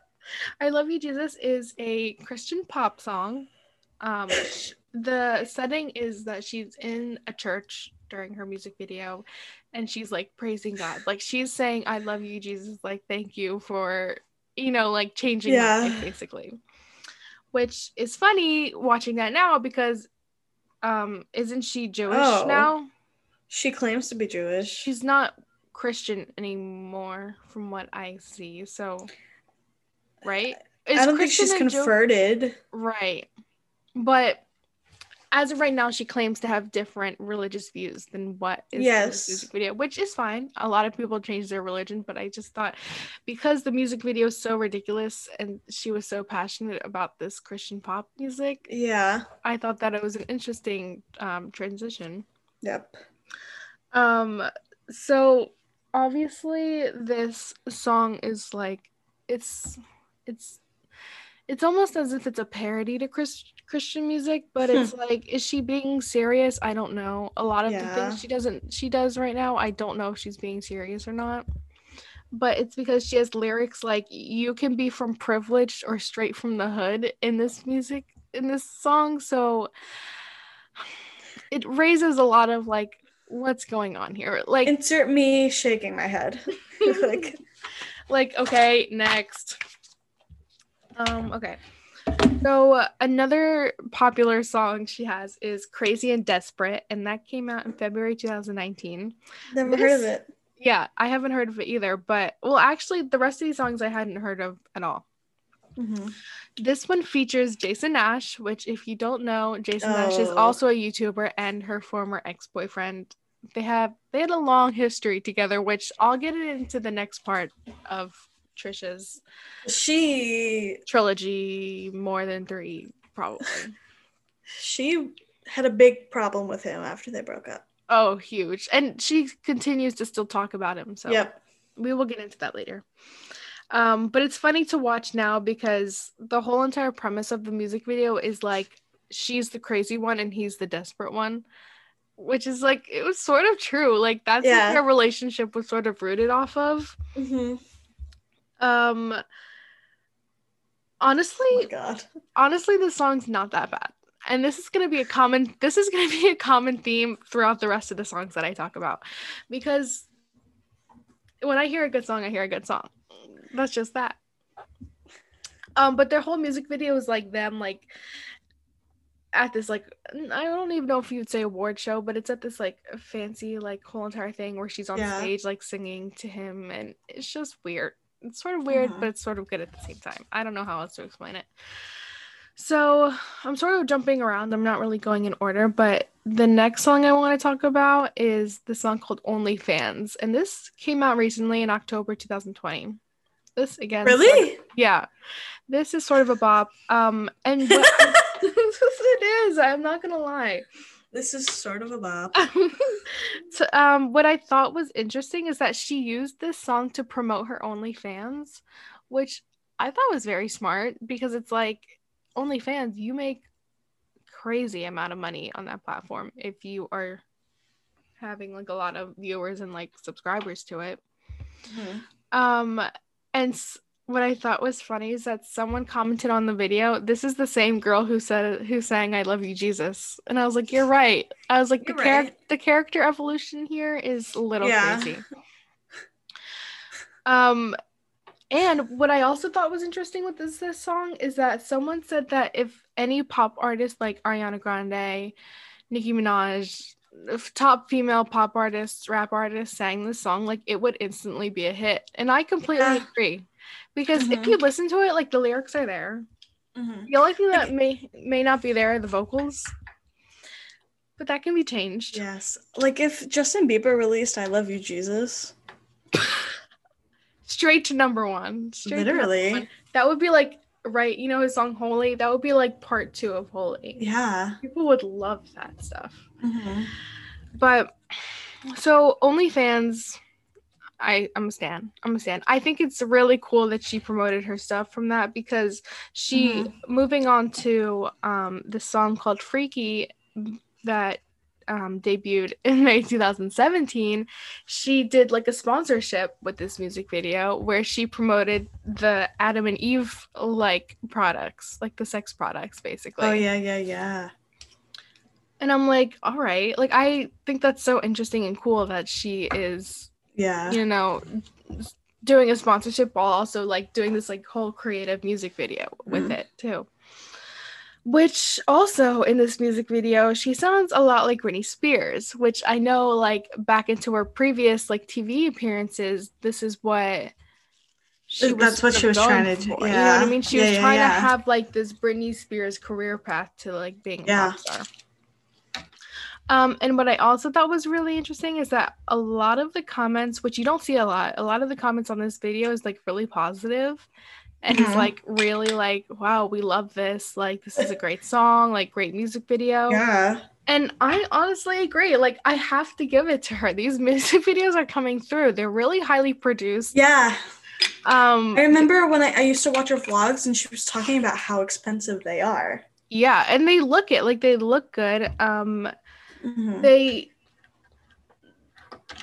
I Love You, Jesus is a Christian pop song. Um, the setting is that she's in a church during her music video and she's like praising God. Like she's saying, I love you, Jesus. Like, thank you for, you know, like changing my Yeah. life, basically. Which is funny watching that now because um isn't she Jewish Oh. now? She claims to be Jewish. she's not Christian anymore from what I see. So, right? Is I don't think she's converted. right. But as of right now, she claims to have different religious views than what is in Yes. this music video, which is fine. A lot of people change their religion, but I just thought because the music video is so ridiculous and she was so passionate about this Christian pop music, Yeah. I thought that it was an interesting um, transition. Yep. Um, so obviously this song is like it's it's it's almost as if it's a parody to Chris, Christian music, but it's hmm. like, is she being serious? I don't know. A lot of the things she doesn't she does right now, I don't know if she's being serious or not. But it's because she has lyrics like you can be from privileged or straight from the hood in this music in this song. So it raises a lot of like what's going on here like Insert me shaking my head. like, like okay next um okay so uh, another popular song she has is crazy and desperate and that came out in february 2019 never heard of it. yeah i haven't heard of it either but well actually the rest of these songs i hadn't heard of at all Mhm. this one features jason nash which if you don't know jason nash is Oh. also a youtuber and her former ex-boyfriend they have they had a long history together which i'll get into the next part of trisha's She trilogy more than three probably she had a big problem with him after they broke up. oh huge and she continues to still talk about him so Yep. we will get into that later um but it's funny to watch now because the whole entire premise of the music video is like she's the crazy one and he's the desperate one which is like it was sort of true like that's Yeah. what their relationship was sort of rooted off of hmm um honestly Oh god. honestly the song's not that bad. And this is going to be a common this is to be a common theme throughout the rest of the songs that i talk about. Because when i hear a good song i hear a good song. That's just that. Um but their whole music video is like them like at this like i don't even know if you'd say award show but it's at this like fancy like whole entire thing where she's on Yeah. stage like singing to him and it's just weird it's sort of weird Mhm. but it's sort of good at the same time i don't know how else to explain it so I'm sort of jumping around. I'm not really going in order, but the next song I want to talk about is the song called Only Fans. And this came out recently in October 2020. This again. sort of- Really? yeah. This is sort of a bop. Um and what it is, I'm not gonna lie. This is sort of a bop. so, um, what I thought was interesting is that she used this song to promote her OnlyFans, which I thought was very smart because it's like OnlyFans, you make crazy amount of money on that platform if you are having like a lot of viewers and like subscribers to it. Mhm. Um, and what I thought was funny is that someone commented on the video, "This is the same girl who said who sang I love you Jesus," and I was like, "You're right." I was like, the character the character evolution here is a little Yeah. crazy. Um, And what I also thought was interesting with this, this song is that someone said that if any pop artist like Ariana Grande, Nicki Minaj, top female pop artists, rap artists sang this song, like it would instantly be a hit. And I completely Yeah. agree. Because if Mhm. you listen to it, like the lyrics are there. Mhm. The only thing that may may not be there are the vocals. But that can be changed. Yes. Like if Justin Bieber released I Love You Jesus. Straight to number one. Straight to number Literally. one. That would be like right, you know his song Holy? That would be like part two of Holy. Yeah. People would love that stuff. Mhm. But so OnlyFans, I I'm a stan. I'm a stan. I think it's really cool that she promoted her stuff from that because she moving on to um the song called Freaky that um debuted in May 2017, she did like a sponsorship with this music video where she promoted the Adam and Eve like products, like the sex products basically. Oh yeah, yeah, yeah. And I'm like, all right. Like, I think that's so interesting and cool that she is, Yeah. you know, doing a sponsorship while also like doing this like whole creative music video with Mhm. it too. Which also in this music video, she sounds a lot like Britney Spears, which I know like back into her previous like TV appearances, this is what she That's what she was trying to do, for, You know what I mean? She Yeah, was yeah, trying yeah. to have like this Britney Spears career path to like being a Yeah. pop star. Um, and what I also thought was really interesting is that a lot of the comments, which you don't see a lot, a lot of the comments on this video is like really positive and it's Mhm. like really like, wow, we love this. Like, this is a great song, like, great music video. Yeah. And I honestly agree. Like, I have to give it to her. These music videos are coming through, they're really highly produced. Yeah. Um, I remember when I, I used to watch her vlogs and she was talking about how expensive they are. yeah, and they look it like they look good. Um, Mhm. they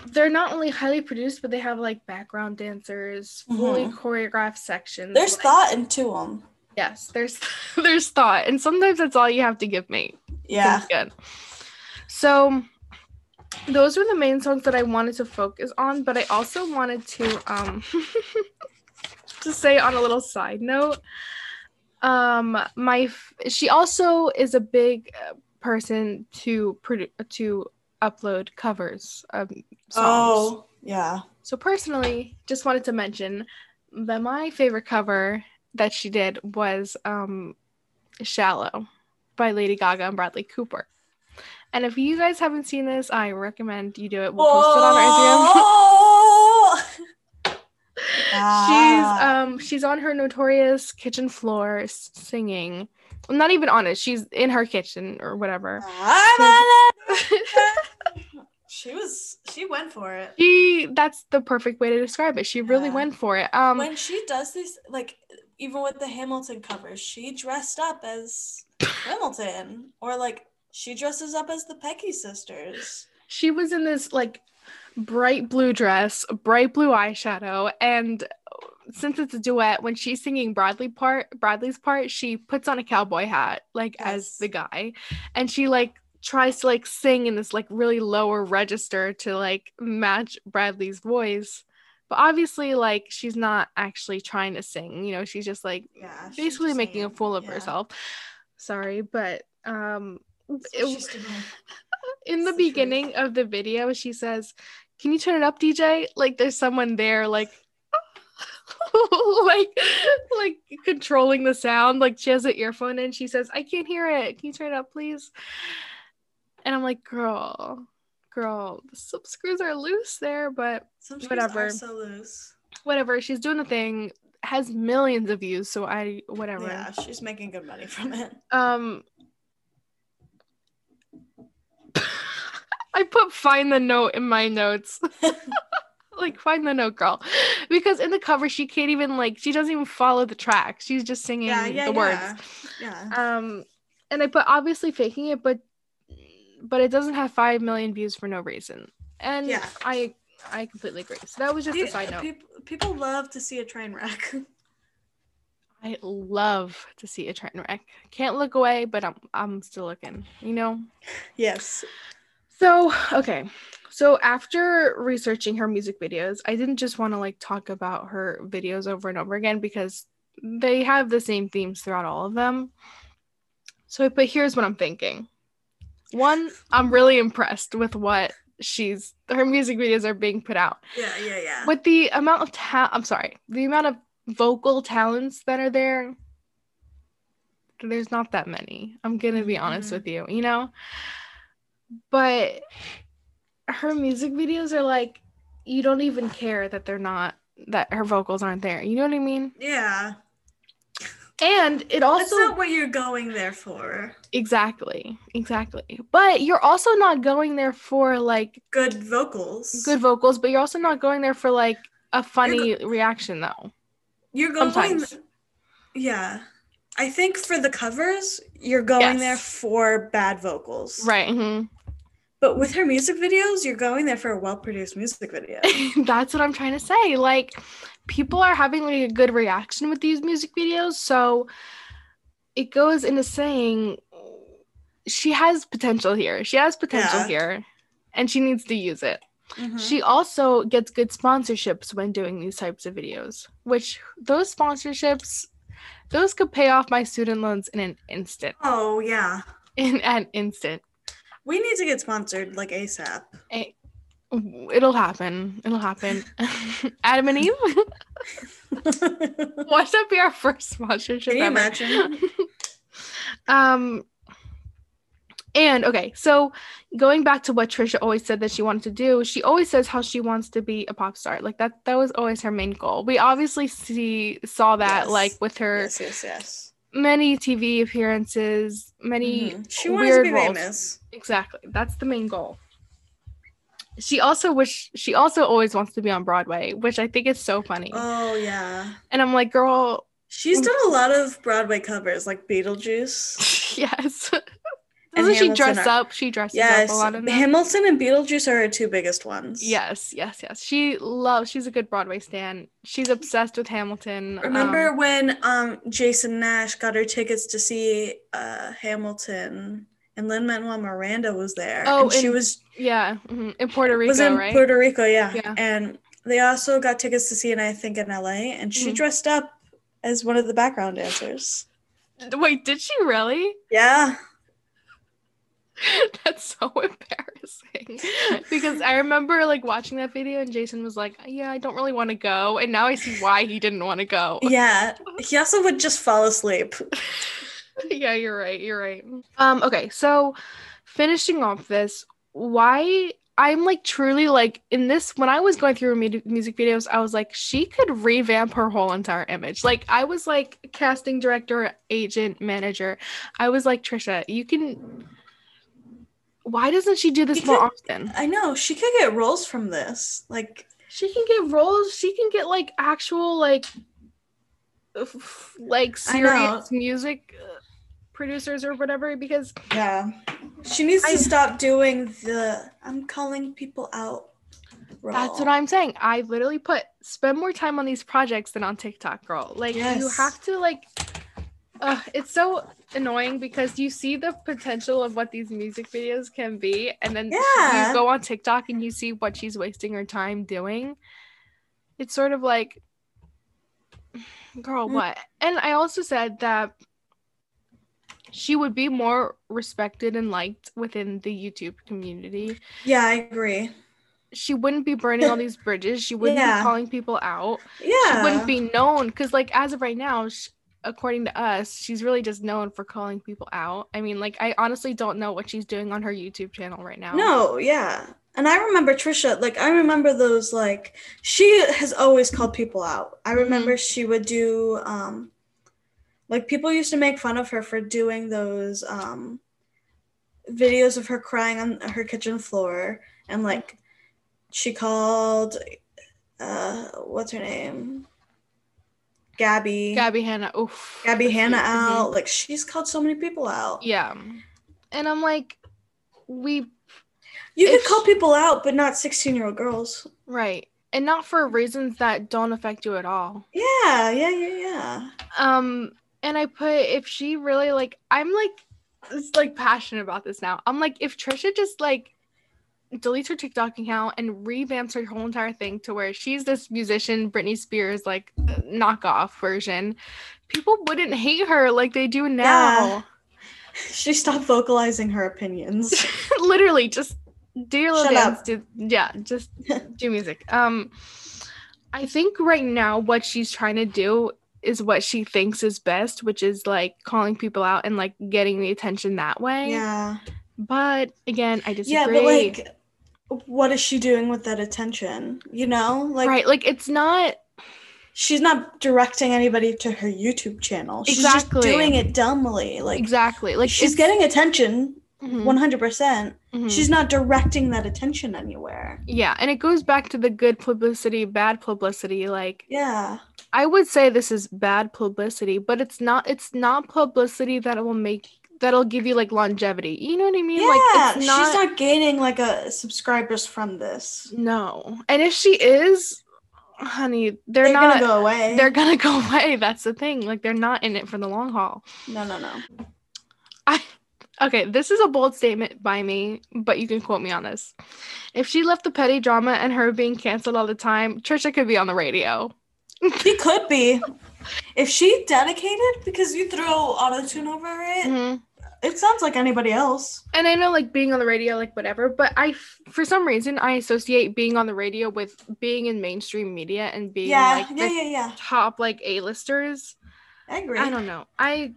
they're not only highly produced but they have like background dancers fully Mhm. choreographed sections There's like- thought into them. yes there's there's thought and sometimes that's all you have to give me Yeah. Good so those were the main songs that i wanted to focus on but i also wanted to um to say on a little side note um my f- she also is a big uh, person to produ- to upload covers of songs. Oh, yeah. so personally just wanted to mention that my favorite cover that she did was um shallow by lady gaga and bradley cooper. And if you guys haven't seen this i recommend you do it. We'll post it on our instagram. Oh! she's um she's on her notorious kitchen floor singing not even on it. She's in her kitchen or whatever. She was she went for it. she that's the perfect way to describe it. She really went for it. Um when she does this, like even with the Hamilton covers, she dressed up as Hamilton, or like she dresses up as the Pecky sisters. she was in this like bright blue dress bright blue eyeshadow and since it's a duet when she's singing bradley part bradley's part she puts on a cowboy hat like as the guy. And she like tries to like sing in this like really lower register to like match bradley's voice. But obviously like she's not actually trying to sing you know she's just like Yeah, basically just making a fool of Yeah. herself. Sorry but um it- in the It's the truth. beginning of the video she says can you turn it up dj like there's someone there like like like controlling the sound like she has an earphone and she says i can't hear it can you turn it up please and i'm like girl girl some screws are loose there but Some whatever. so loose. whatever she's doing the thing has millions of views so i whatever Yeah, she's making good money from it. Um, I put find the note in my notes. like find the note, girl, because in the cover she can't even like she doesn't even follow the track. She's just singing Yeah, yeah, the yeah. words. Yeah. Um, and I put obviously faking it, but but it doesn't have five million views for no reason. And Yeah. I I completely agree. So that was just a side note. peop- people love to see a train wreck. I love to see a train wreck. Can't look away, but I'm I'm still looking. You know. yes. So, okay. So after researching her music videos, I didn't just want to like talk about her videos over and over again because they have the same themes throughout all of them. So, but here's what I'm thinking. One, I'm really impressed with what she's her music videos are being put out. Yeah, yeah, yeah. With the amount of ta- I'm sorry, the amount of vocal talents that are there, there's not that many. I'm gonna be honest Mhm. with you, you know? But her music videos are like you don't even care that they're not that her vocals aren't there. You know what I mean? yeah. And it also That's not what you're going there for. exactly, exactly. But you're also not going there for like Good vocals. good vocals, but you're also not going there for like a funny reaction though. You're going Sometimes. Yeah. I think for the covers, you're going Yes. there for bad vocals. Right. mhm. But with her music videos, you're going there for a well produced music video. That's what I'm trying to say. Like people are having like a good reaction with these music videos, so it goes into saying she has potential here. She has potential Yeah. here and she needs to use it. Mhm. She also gets good sponsorships when doing these types of videos, which those sponsorships those could pay off my student loans in an instant. Oh, yeah. In an instant. We need to get sponsored like ASAP. It'll happen. It'll happen. Adam and Eve. Watch that be our first sponsorship Can you ever. imagine? um and okay so going back to what trisha always said that she wanted to do she always says how she wants to be a pop star like that that was always her main goal we obviously see saw that Yes. like with her yes, yes, yes. Many tv appearances many Mhm. She wanted to weird be roles. famous. exactly that's the main goal she also wish she also always wants to be on broadway which i think is so funny Oh, yeah. and i'm like girl She's done a lot of Broadway covers like Beetlejuice. yes doesn't she dress are- up she dresses Yes. up a lot in them. Hamilton and Beetlejuice are her two biggest ones. Yes, yes, yes. She loves. She's a good Broadway stan. She's obsessed with Hamilton. Remember Um, when um Jason Nash got her tickets to see uh Hamilton and Lin Manuel Miranda was there. Oh, and she was yeah, mhm, in Puerto Rico, was in right? Puerto Rico, yeah. Yeah. And they also got tickets to see it, I think, in LA. And she Mhm. dressed up as one of the background dancers. Wait, did she really? Yeah. That's so embarrassing. because I remember like watching that video and Jason was like, "Yeah, I don't really want to go," and now I see why he didn't want to go. Yeah. He also would just fall asleep. yeah, you're right. You're right. Um, okay, so finishing off this, why I'm like truly like in this when I was going through mu- music videos, I was like, she could revamp her whole entire image. Like I was like casting director, agent, manager. I was like, Trisha, you can. Why doesn't she do this You more could- often? I know. She could get roles from this. Like, She can get roles. She can get like actual like, f- like serious music uh, producers or whatever because yeah. She needs to I- stop doing the I'm calling people out. Role. That's what I'm saying. I literally put spend more time on these projects than on TikTok, girl. Like you have to like uh, it's so annoying because you see the potential of what these music videos can be and then Yeah. you go on TikTok and you see what she's wasting her time doing. It's sort of like girl, Mm. what? And I also said that she would be more respected and liked within the YouTube community Yeah, I agree. she wouldn't be burning all these bridges. She wouldn't Yeah. be calling people out. Yeah. She wouldn't be known because, like, as of right now, sh- according to us, she's really just known for calling people out. I mean, like, I honestly don't know what she's doing on her YouTube channel right now. No, yeah. And I remember Trisha, like I remember those like she has always called people out. I remember she would do um like people used to make fun of her for doing those um videos of her crying on her kitchen floor and like she called uh what's her name? Gabby. Gabby Hanna. Oof. Gabby Hanna out. Like she's called so many people out. Yeah. And I'm like, we You could call people out, but not 16 year old girls. right. And not for reasons that don't affect you at all. Yeah, yeah, yeah, yeah. um and i put if she really like i'm like it's like passionate about this now i'm like if trisha just like deletes her TikTok account and revamps her whole entire thing to where she's this musician, Britney Spears like knockoff version, people wouldn't hate her like they do now. She stopped vocalizing her opinions. Literally, just do your little Shut dance. up. Do, yeah, just do music. Um, I think right now what she's trying to do is what she thinks is best, which is like calling people out and like getting the attention that way. yeah. But again, I disagree. Yeah, but like what is she doing with that attention? You know? Like right, like it's not she's not directing anybody to her YouTube channel. She's Exactly. just doing it dumbly. Like exactly like she's getting attention Mhm, 100%. mhm. She's not directing that attention anywhere. yeah, and it goes back to the good publicity, bad publicity. Like Yeah. I would say this is bad publicity, but it's not. It's not publicity that will make that'll give you like longevity. You know what I mean? Yeah, like it's she's not gaining like a subscribers from this. No, and if she is, honey, they're, They're, not. gonna go away. They're gonna go away. That's the thing. Like they're not in it for the long haul. no, no, no. I okay, this is a bold statement by me, but you can quote me on this. If she left the petty drama and her being canceled all the time, Trisha could be on the radio. She could be. If she dedicated, because you throw auto tune over it, Mhm. it sounds like anybody else. And I know like being on the radio, like whatever, but I, f- for some reason, I associate being on the radio with being in mainstream media and being yeah, like yeah, the yeah, yeah. top like A-listers. I agree. I don't know. I,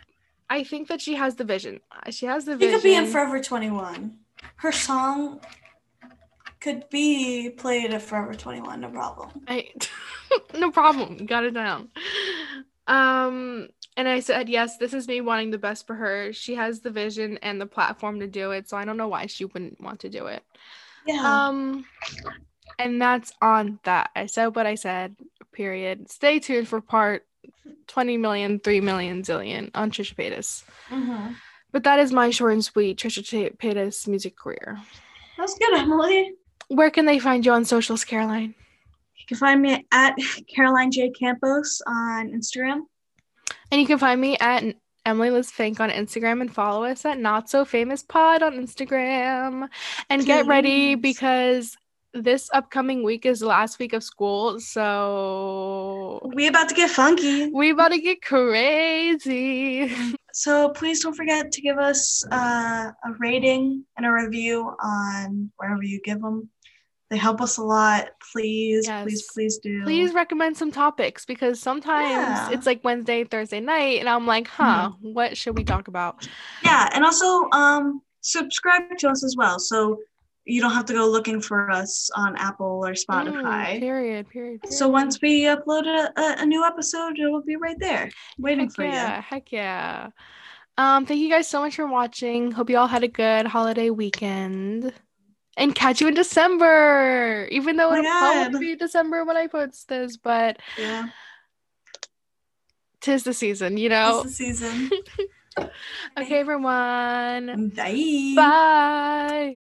I think that she has the vision. She has the She vision. She could be in Forever 21. Her song could be played at Forever 21, no problem. I no problem. Got it down. Um and I said yes, this is me wanting the best for her. She has the vision and the platform to do it, so I don't know why she wouldn't want to do it. Yeah. Um and that's on that. I said what I said. Period. Stay tuned for part 20 million, 3 million zillion on Trisha Paytas. hmm But that is my short and sweet Trisha Paytas music career. That's good, Emily. Where can they find you on socials, Caroline? You can find me at Caroline J. Campos on Instagram. And you can find me at Emily Liz Fink on Instagram and follow us at Not So Famous Pod on Instagram. And get ready because this upcoming week is the last week of school. So We about to get funky. we about to get crazy. So please don't forget to give us uh, a rating and a review on wherever you give them. They help us a lot. Please, please, Yes. please do. Please recommend some topics because sometimes Yeah. it's like Wednesday, Thursday night, and I'm like, huh, what should we talk about? Yeah, and also um, subscribe to us as well, so you don't have to go looking for us on Apple or Mm, Spotify. period, period. so once we upload a, a, a new episode, it will be right there, waiting Heck for yeah, heck yeah. Um, thank you guys so much for watching. Hope you all had a good holiday weekend. And catch you in December. Even though Oh it'll probably be December when I post this, but. Yeah, tis the season, you know. it's the season. Okay, everyone. Bye. Bye.